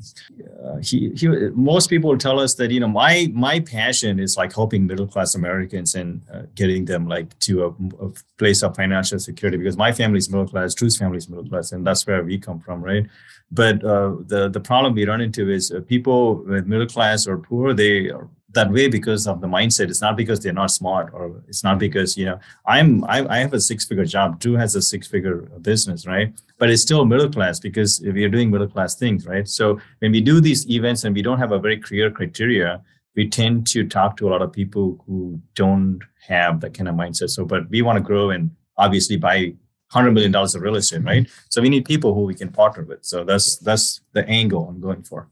[SPEAKER 2] uh, he he most people tell us that you know my my passion is like helping middle class americans and uh, getting them like to a, a, place of financial security because my family is middle class drew's family is middle class and that's where we come from right? But uh, the the problem we run into is uh, people with middle class or poor they are that way because of the mindset. It's not because they're not smart, or it's not because you know I'm I, I have a six figure job. Drew has a six figure business, right? But it's still middle class because we are doing middle class things, right? So when we do these events and we don't have a very clear criteria, we tend to talk to a lot of people who don't have that kind of mindset. So, but we want to grow and obviously buy hundred million dollars of real estate, right? Mm-hmm. So we need people who we can partner with. So that's that's the angle I'm going for.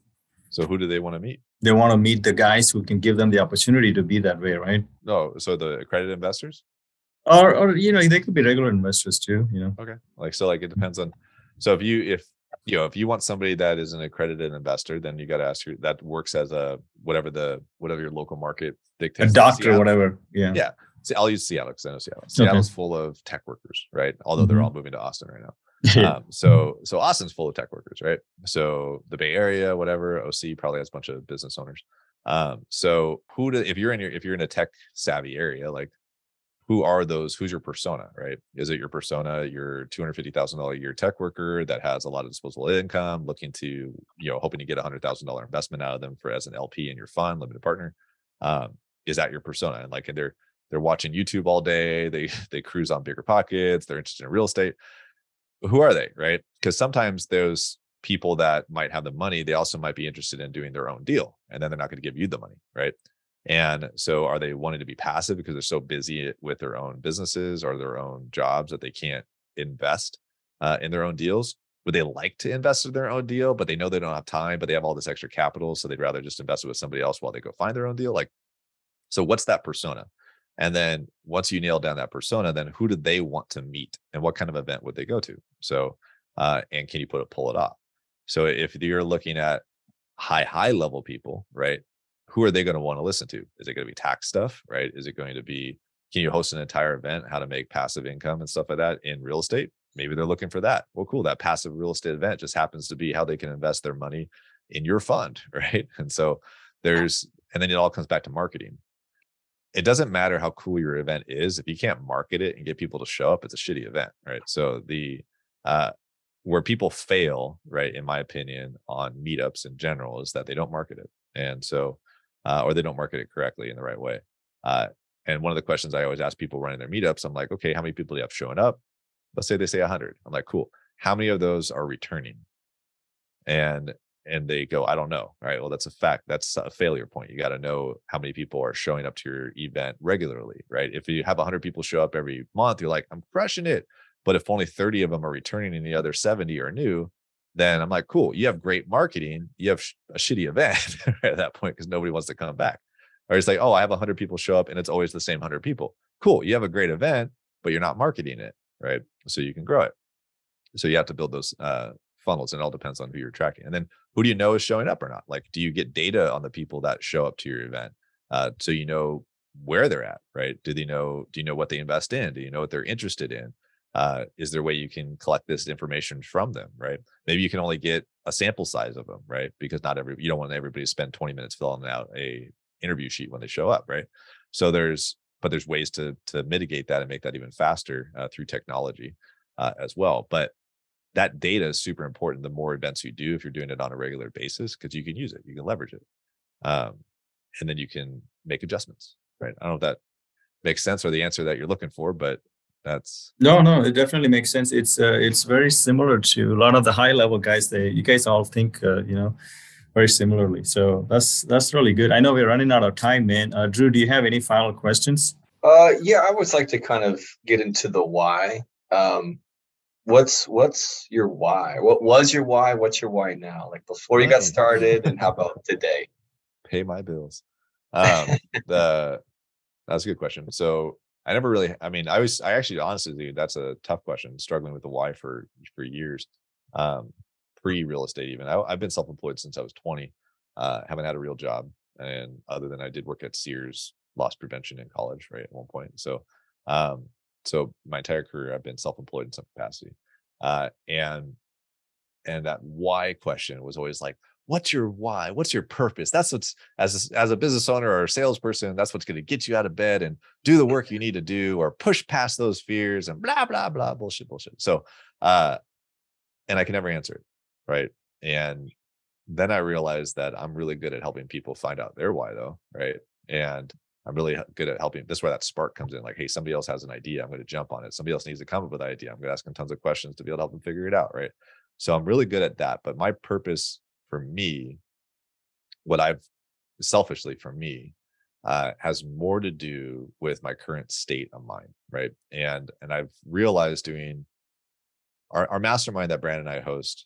[SPEAKER 3] So who do they want to meet?
[SPEAKER 2] They want to meet the guys who can give them the opportunity to be that way, right?
[SPEAKER 3] No, so the accredited investors?
[SPEAKER 2] Or or you know, they could be regular investors too, you know.
[SPEAKER 3] Okay. Like so like it depends on so if you if you know if you want somebody that is an accredited investor, then you got to ask your that works as a whatever the whatever your local market dictates.
[SPEAKER 2] A doctor, whatever. Yeah.
[SPEAKER 3] Yeah. See, I'll use Seattle because I know Seattle. Seattle's okay. full of tech workers, right? Although mm-hmm. they're all moving to Austin right now. um, so so Austin's full of tech workers, right? So the Bay Area, whatever, OC probably has a bunch of business owners. Um, so who do if you're in your if you're in a tech savvy area, like who are those? Who's your persona, right? Is it your persona, your two hundred fifty thousand dollar a year tech worker that has a lot of disposable income, looking to you know hoping to get a hundred thousand dollar investment out of them for as an LP in your fund, limited partner? Um, is that your persona? And like and they're they're watching YouTube all day. They they cruise on bigger pockets. They're interested in real estate who are they, right? Because sometimes those people that might have the money, they also might be interested in doing their own deal, and then they're not going to give you the money, right? And so, are they wanting to be passive because they're so busy with their own businesses or their own jobs that they can't invest uh, in their own deals? Would they like to invest in their own deal, but they know they don't have time, but they have all this extra capital, so they'd rather just invest it with somebody else while they go find their own deal? Like, so what's that persona? And then once you nail down that persona, then who do they want to meet and what kind of event would they go to? So, uh, and can you put it, pull it off? So if you're looking at high, high level people, right? Who are they going to want to listen to? Is it going to be tax stuff, right? Is it going to be, can you host an entire event, how to make passive income and stuff like that in real estate? Maybe they're looking for that. Well, cool. That passive real estate event just happens to be how they can invest their money in your fund, right? And so there's, and then it all comes back to marketing it doesn't matter how cool your event is if you can't market it and get people to show up it's a shitty event right so the uh where people fail right in my opinion on meetups in general is that they don't market it and so uh, or they don't market it correctly in the right way uh and one of the questions i always ask people running their meetups i'm like okay how many people do you have showing up let's say they say 100 i'm like cool how many of those are returning and and they go, I don't know. All right. Well, that's a fact. That's a failure point. You got to know how many people are showing up to your event regularly, right? If you have 100 people show up every month, you're like, I'm crushing it. But if only 30 of them are returning and the other 70 are new, then I'm like, cool. You have great marketing. You have a shitty event at that point because nobody wants to come back. Or it's like, oh, I have 100 people show up and it's always the same 100 people. Cool. You have a great event, but you're not marketing it, right? So you can grow it. So you have to build those uh, funnels and it all depends on who you're tracking and then who do you know is showing up or not like do you get data on the people that show up to your event uh, so you know where they're at right do they know do you know what they invest in do you know what they're interested in uh, is there a way you can collect this information from them right? Maybe you can only get a sample size of them right? Because not every you don't want everybody to spend 20 minutes filling out a interview sheet when they show up right? So there's but there's ways to to mitigate that and make that even faster uh, through technology uh, as well. But that data is super important the more events you do if you're doing it on a regular basis because you can use it you can leverage it um, and then you can make adjustments right? I don't know if that makes sense or the answer that you're looking for but that's
[SPEAKER 2] no no it definitely makes sense it's uh, it's very similar to a lot of the high level guys they you guys all think uh, you know very similarly so that's that's really good i know we're running out of time man uh, drew do you have any final questions
[SPEAKER 4] uh yeah i would like to kind of get into the why um what's what's your why? What was your why? What's your why now? Like before you got started, and how about today?
[SPEAKER 3] Pay my bills. Um, the that's a good question. So I never really. I mean, I was. I actually, honestly, dude, that's a tough question. Struggling with the why for for years. Um, pre real estate, even. I, have been self employed since I was twenty. Uh, haven't had a real job, and other than I did work at Sears loss prevention in college, right at one point. So, um, so my entire career i've been self-employed in some capacity uh, and and that why question was always like what's your why what's your purpose that's what's as a, as a business owner or a salesperson that's what's going to get you out of bed and do the work you need to do or push past those fears and blah blah blah bullshit bullshit so uh and i can never answer it right and then i realized that i'm really good at helping people find out their why though right And I'm really good at helping. This is where that spark comes in. Like, hey, somebody else has an idea. I'm going to jump on it. Somebody else needs to come up with an idea. I'm going to ask them tons of questions to be able to help them figure it out. Right. So I'm really good at that. But my purpose for me, what I've selfishly for me, uh, has more to do with my current state of mind. Right. And and I've realized doing our, our mastermind that Brandon and I host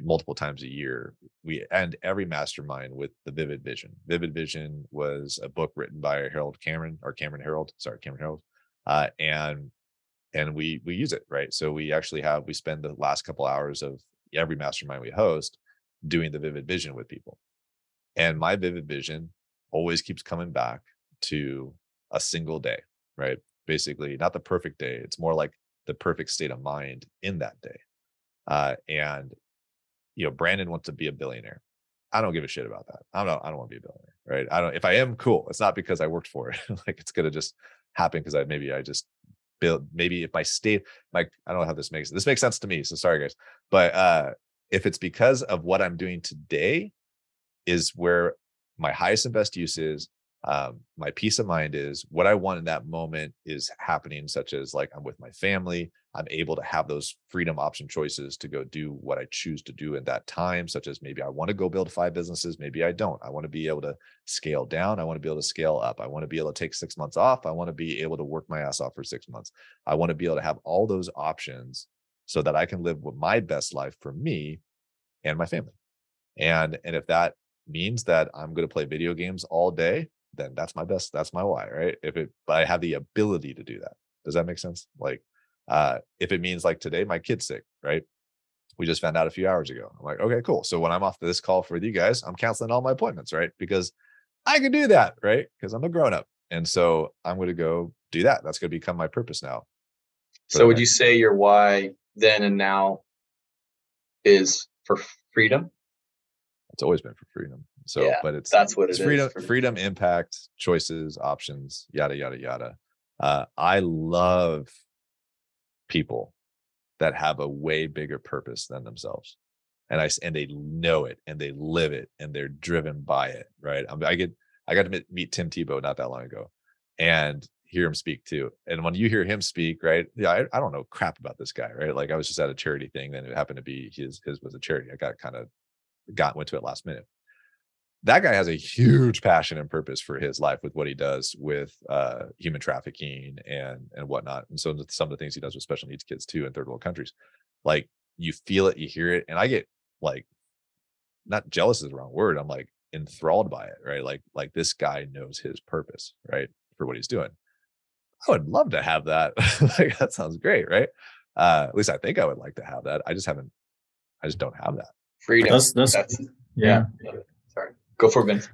[SPEAKER 3] multiple times a year. We end every mastermind with the Vivid Vision. Vivid Vision was a book written by Harold Cameron or Cameron Harold, sorry, Cameron Herold, uh, and and we we use it right. So we actually have we spend the last couple hours of every mastermind we host doing the Vivid Vision with people, and my Vivid Vision always keeps coming back to a single day, right? Basically, not the perfect day. It's more like the perfect state of mind in that day. Uh, and you know, Brandon wants to be a billionaire. I don't give a shit about that. I don't. I don't want to be a billionaire, right? I don't. If I am, cool. It's not because I worked for it. like it's gonna just happen because I maybe I just build. Maybe if my state, like I don't know how this makes this makes sense to me. So sorry, guys. But uh if it's because of what I'm doing today, is where my highest and best use is um, my peace of mind is what I want in that moment is happening, such as like I'm with my family. I'm able to have those freedom option choices to go do what I choose to do in that time, such as maybe I want to go build five businesses, maybe I don't. I want to be able to scale down. I want to be able to scale up. I want to be able to take six months off. I want to be able to work my ass off for six months. I want to be able to have all those options so that I can live with my best life for me and my family. And and if that means that I'm going to play video games all day, then that's my best that's my why right? If it but i have the ability to do that. Does that make sense? Like uh if it means like today my kid's sick right? We just found out a few hours ago. I'm like okay cool. So when i'm off this call for you guys i'm canceling all my appointments right? Because i can do that right? Because i'm a grown-up. And so i'm going to go do that. That's going to become my purpose now.
[SPEAKER 4] So would you say your why then and now is for freedom
[SPEAKER 3] it's always been for freedom so,
[SPEAKER 4] yeah,
[SPEAKER 3] but it's
[SPEAKER 4] that's what
[SPEAKER 3] it's
[SPEAKER 4] it
[SPEAKER 3] freedom,
[SPEAKER 4] is
[SPEAKER 3] freedom, impact, choices, options, yada yada yada. Uh, I love people that have a way bigger purpose than themselves, and I and they know it and they live it and they're driven by it. Right? I, I get I got to meet Tim Tebow not that long ago, and hear him speak too. And when you hear him speak, right? Yeah, I, I don't know crap about this guy, right? Like I was just at a charity thing, then it happened to be his his was a charity. I got kind of got went to it last minute that guy has a huge passion and purpose for his life with what he does with uh, human trafficking and and whatnot. And so some of the things he does with special needs kids too in third world countries, like you feel it, you hear it, and I get like not jealous is the wrong word. I'm like enthralled by it, right? Like like this guy knows his purpose, right, for what he's doing. I would love to have that. like that sounds great, right? Uh, at least I think I would like to have that. I just haven't. I just don't have that.
[SPEAKER 4] Freedom.
[SPEAKER 2] That's, that's,
[SPEAKER 4] That's
[SPEAKER 2] yeah.
[SPEAKER 4] Sorry. Go for it, Vince.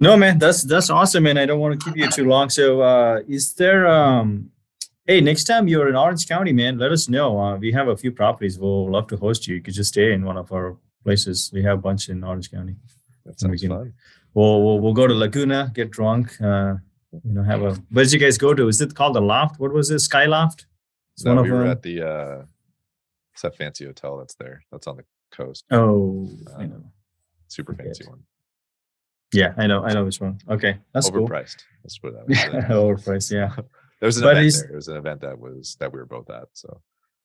[SPEAKER 2] No, man, that's that's awesome, and I don't want to keep you too long. So, uh, is there? Um, hey, next time you're in Orange County, man, let us know. Uh, we have a few properties. We'll love to host you. You could just stay in one of our places. We have a bunch in Orange County.
[SPEAKER 3] That sounds
[SPEAKER 2] can-
[SPEAKER 3] fun.
[SPEAKER 2] We'll, we'll we'll go to Laguna, get drunk. Uh, you know, have a. Where did you guys go to? Is it called the Loft? What was it? Sky Loft? It's
[SPEAKER 3] No,
[SPEAKER 2] one
[SPEAKER 3] we
[SPEAKER 2] of
[SPEAKER 3] were
[SPEAKER 2] them.
[SPEAKER 3] at the uh, it's that fancy hotel that's there. That's on the coast.
[SPEAKER 2] Oh, I
[SPEAKER 3] Uh,
[SPEAKER 2] know.
[SPEAKER 3] Super fancy one.
[SPEAKER 2] Yeah, I know. I know which one. Okay, that's cool.
[SPEAKER 3] Overpriced. Let's put it that way.
[SPEAKER 2] Yeah, overpriced. Yeah.
[SPEAKER 3] There was an
[SPEAKER 2] But
[SPEAKER 3] event
[SPEAKER 2] he's-
[SPEAKER 3] there. It was an event that was that we were both at. So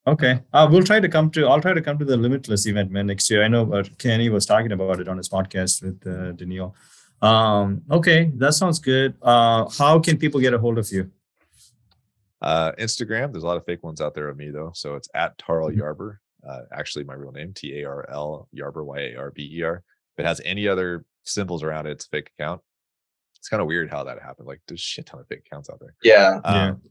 [SPEAKER 2] Okay. Uh, we'll try to come to. I'll try to come to the Limitless event, man, next year. I know uh, Kenny was talking about it on his podcast with uh, Daniil. Um, okay, that sounds good. Uh, how can people get a hold of you?
[SPEAKER 3] uh Instagram, there's a lot of fake ones out there of me though. So it's at Tarl
[SPEAKER 2] Mhm.
[SPEAKER 3] Yarber. Uh, actually my real name, T A R L Yarber, Y A R B E R. If it has any other symbols around it, it's a fake account. It's kind of weird how that happened. Like there's a shit ton of fake accounts out there.
[SPEAKER 4] Yeah.
[SPEAKER 2] Yeah.
[SPEAKER 3] Um,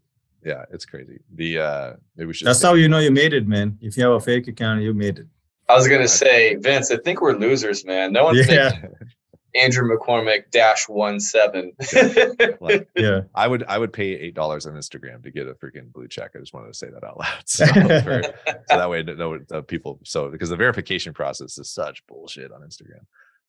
[SPEAKER 3] yeah, it's crazy. The uh maybe we should
[SPEAKER 2] That's how you know you made it, man. If you have a fake account, you made it.
[SPEAKER 4] I was gonna say, Vince, I think we're losers, man. No one's
[SPEAKER 2] Yeah.
[SPEAKER 4] Thinks Andrew McCormick dash one seven.
[SPEAKER 3] like
[SPEAKER 2] Yeah.
[SPEAKER 3] I would I would pay eight dollars on Instagram to get a freaking blue check. I just wanted to say that out loud. So, for- so that way no uh, people so because the verification process is such bullshit on Instagram.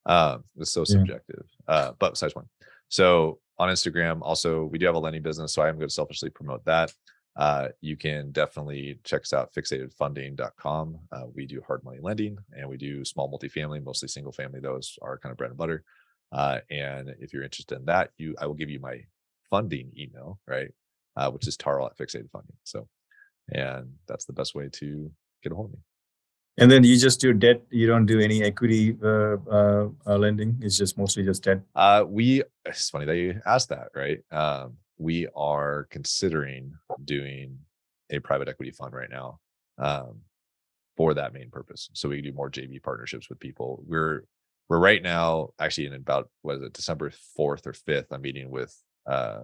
[SPEAKER 3] Um, it's so
[SPEAKER 2] Yeah.
[SPEAKER 3] subjective. Uh, but besides one. So on Instagram, also we do have a lending business, so I am going to selfishly promote that. Uh, you can definitely check us out fixatedfunding.com. Uh, we do hard money lending and we do small multifamily, mostly single family. Those are kind of bread and butter. Uh, and if you're interested in that, you I will give you my funding email, right? Uh, which is Tarl at Fixated Funding. So, and that's the best way to get a hold of me.
[SPEAKER 2] And then you just do debt. You don't do any equity uh, uh, uh, lending. It's just mostly just debt.
[SPEAKER 3] Uh, we. It's funny that you asked that, right? Um, we are considering doing a private equity fund right now um, for that main purpose. So we can do more JV partnerships with people. We're we're right now actually in about was it December fourth or fifth. I'm meeting with uh,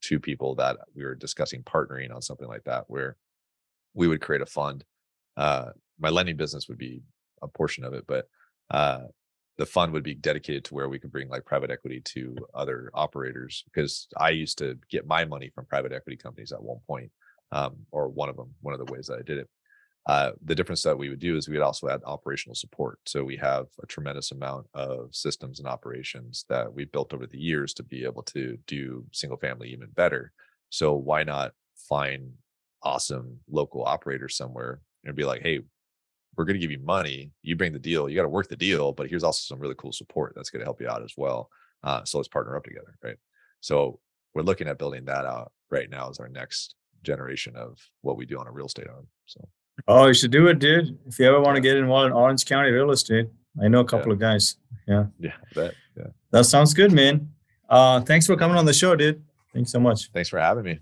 [SPEAKER 3] two people that we were discussing partnering on something like that, where we would create a fund. Uh, my lending business would be a portion of it, but uh, the fund would be dedicated to where we could bring like private equity to other operators because I used to get my money from private equity companies at one point, um, or one of them, one of the ways that I did it. Uh, the difference that we would do is we would also add operational support. So we have a tremendous amount of systems and operations that we've built over the years to be able to do single family even better. So why not find awesome local operators somewhere and be like, hey, we're going to give you money. You bring the deal. You got to work the deal, but here's also some really cool support that's going to help you out as well. Uh, so let's partner up together, right? So we're looking at building that out right now as our next generation of what we do on a real estate arm. So.
[SPEAKER 2] Oh, you should do it, dude. If you ever want to get involved in Orange County real estate, I know a couple yeah. of guys. Yeah.
[SPEAKER 3] Yeah. That, yeah.
[SPEAKER 2] That sounds good, man. Uh, thanks for coming on the show, dude. Thanks so much.
[SPEAKER 3] Thanks for having me.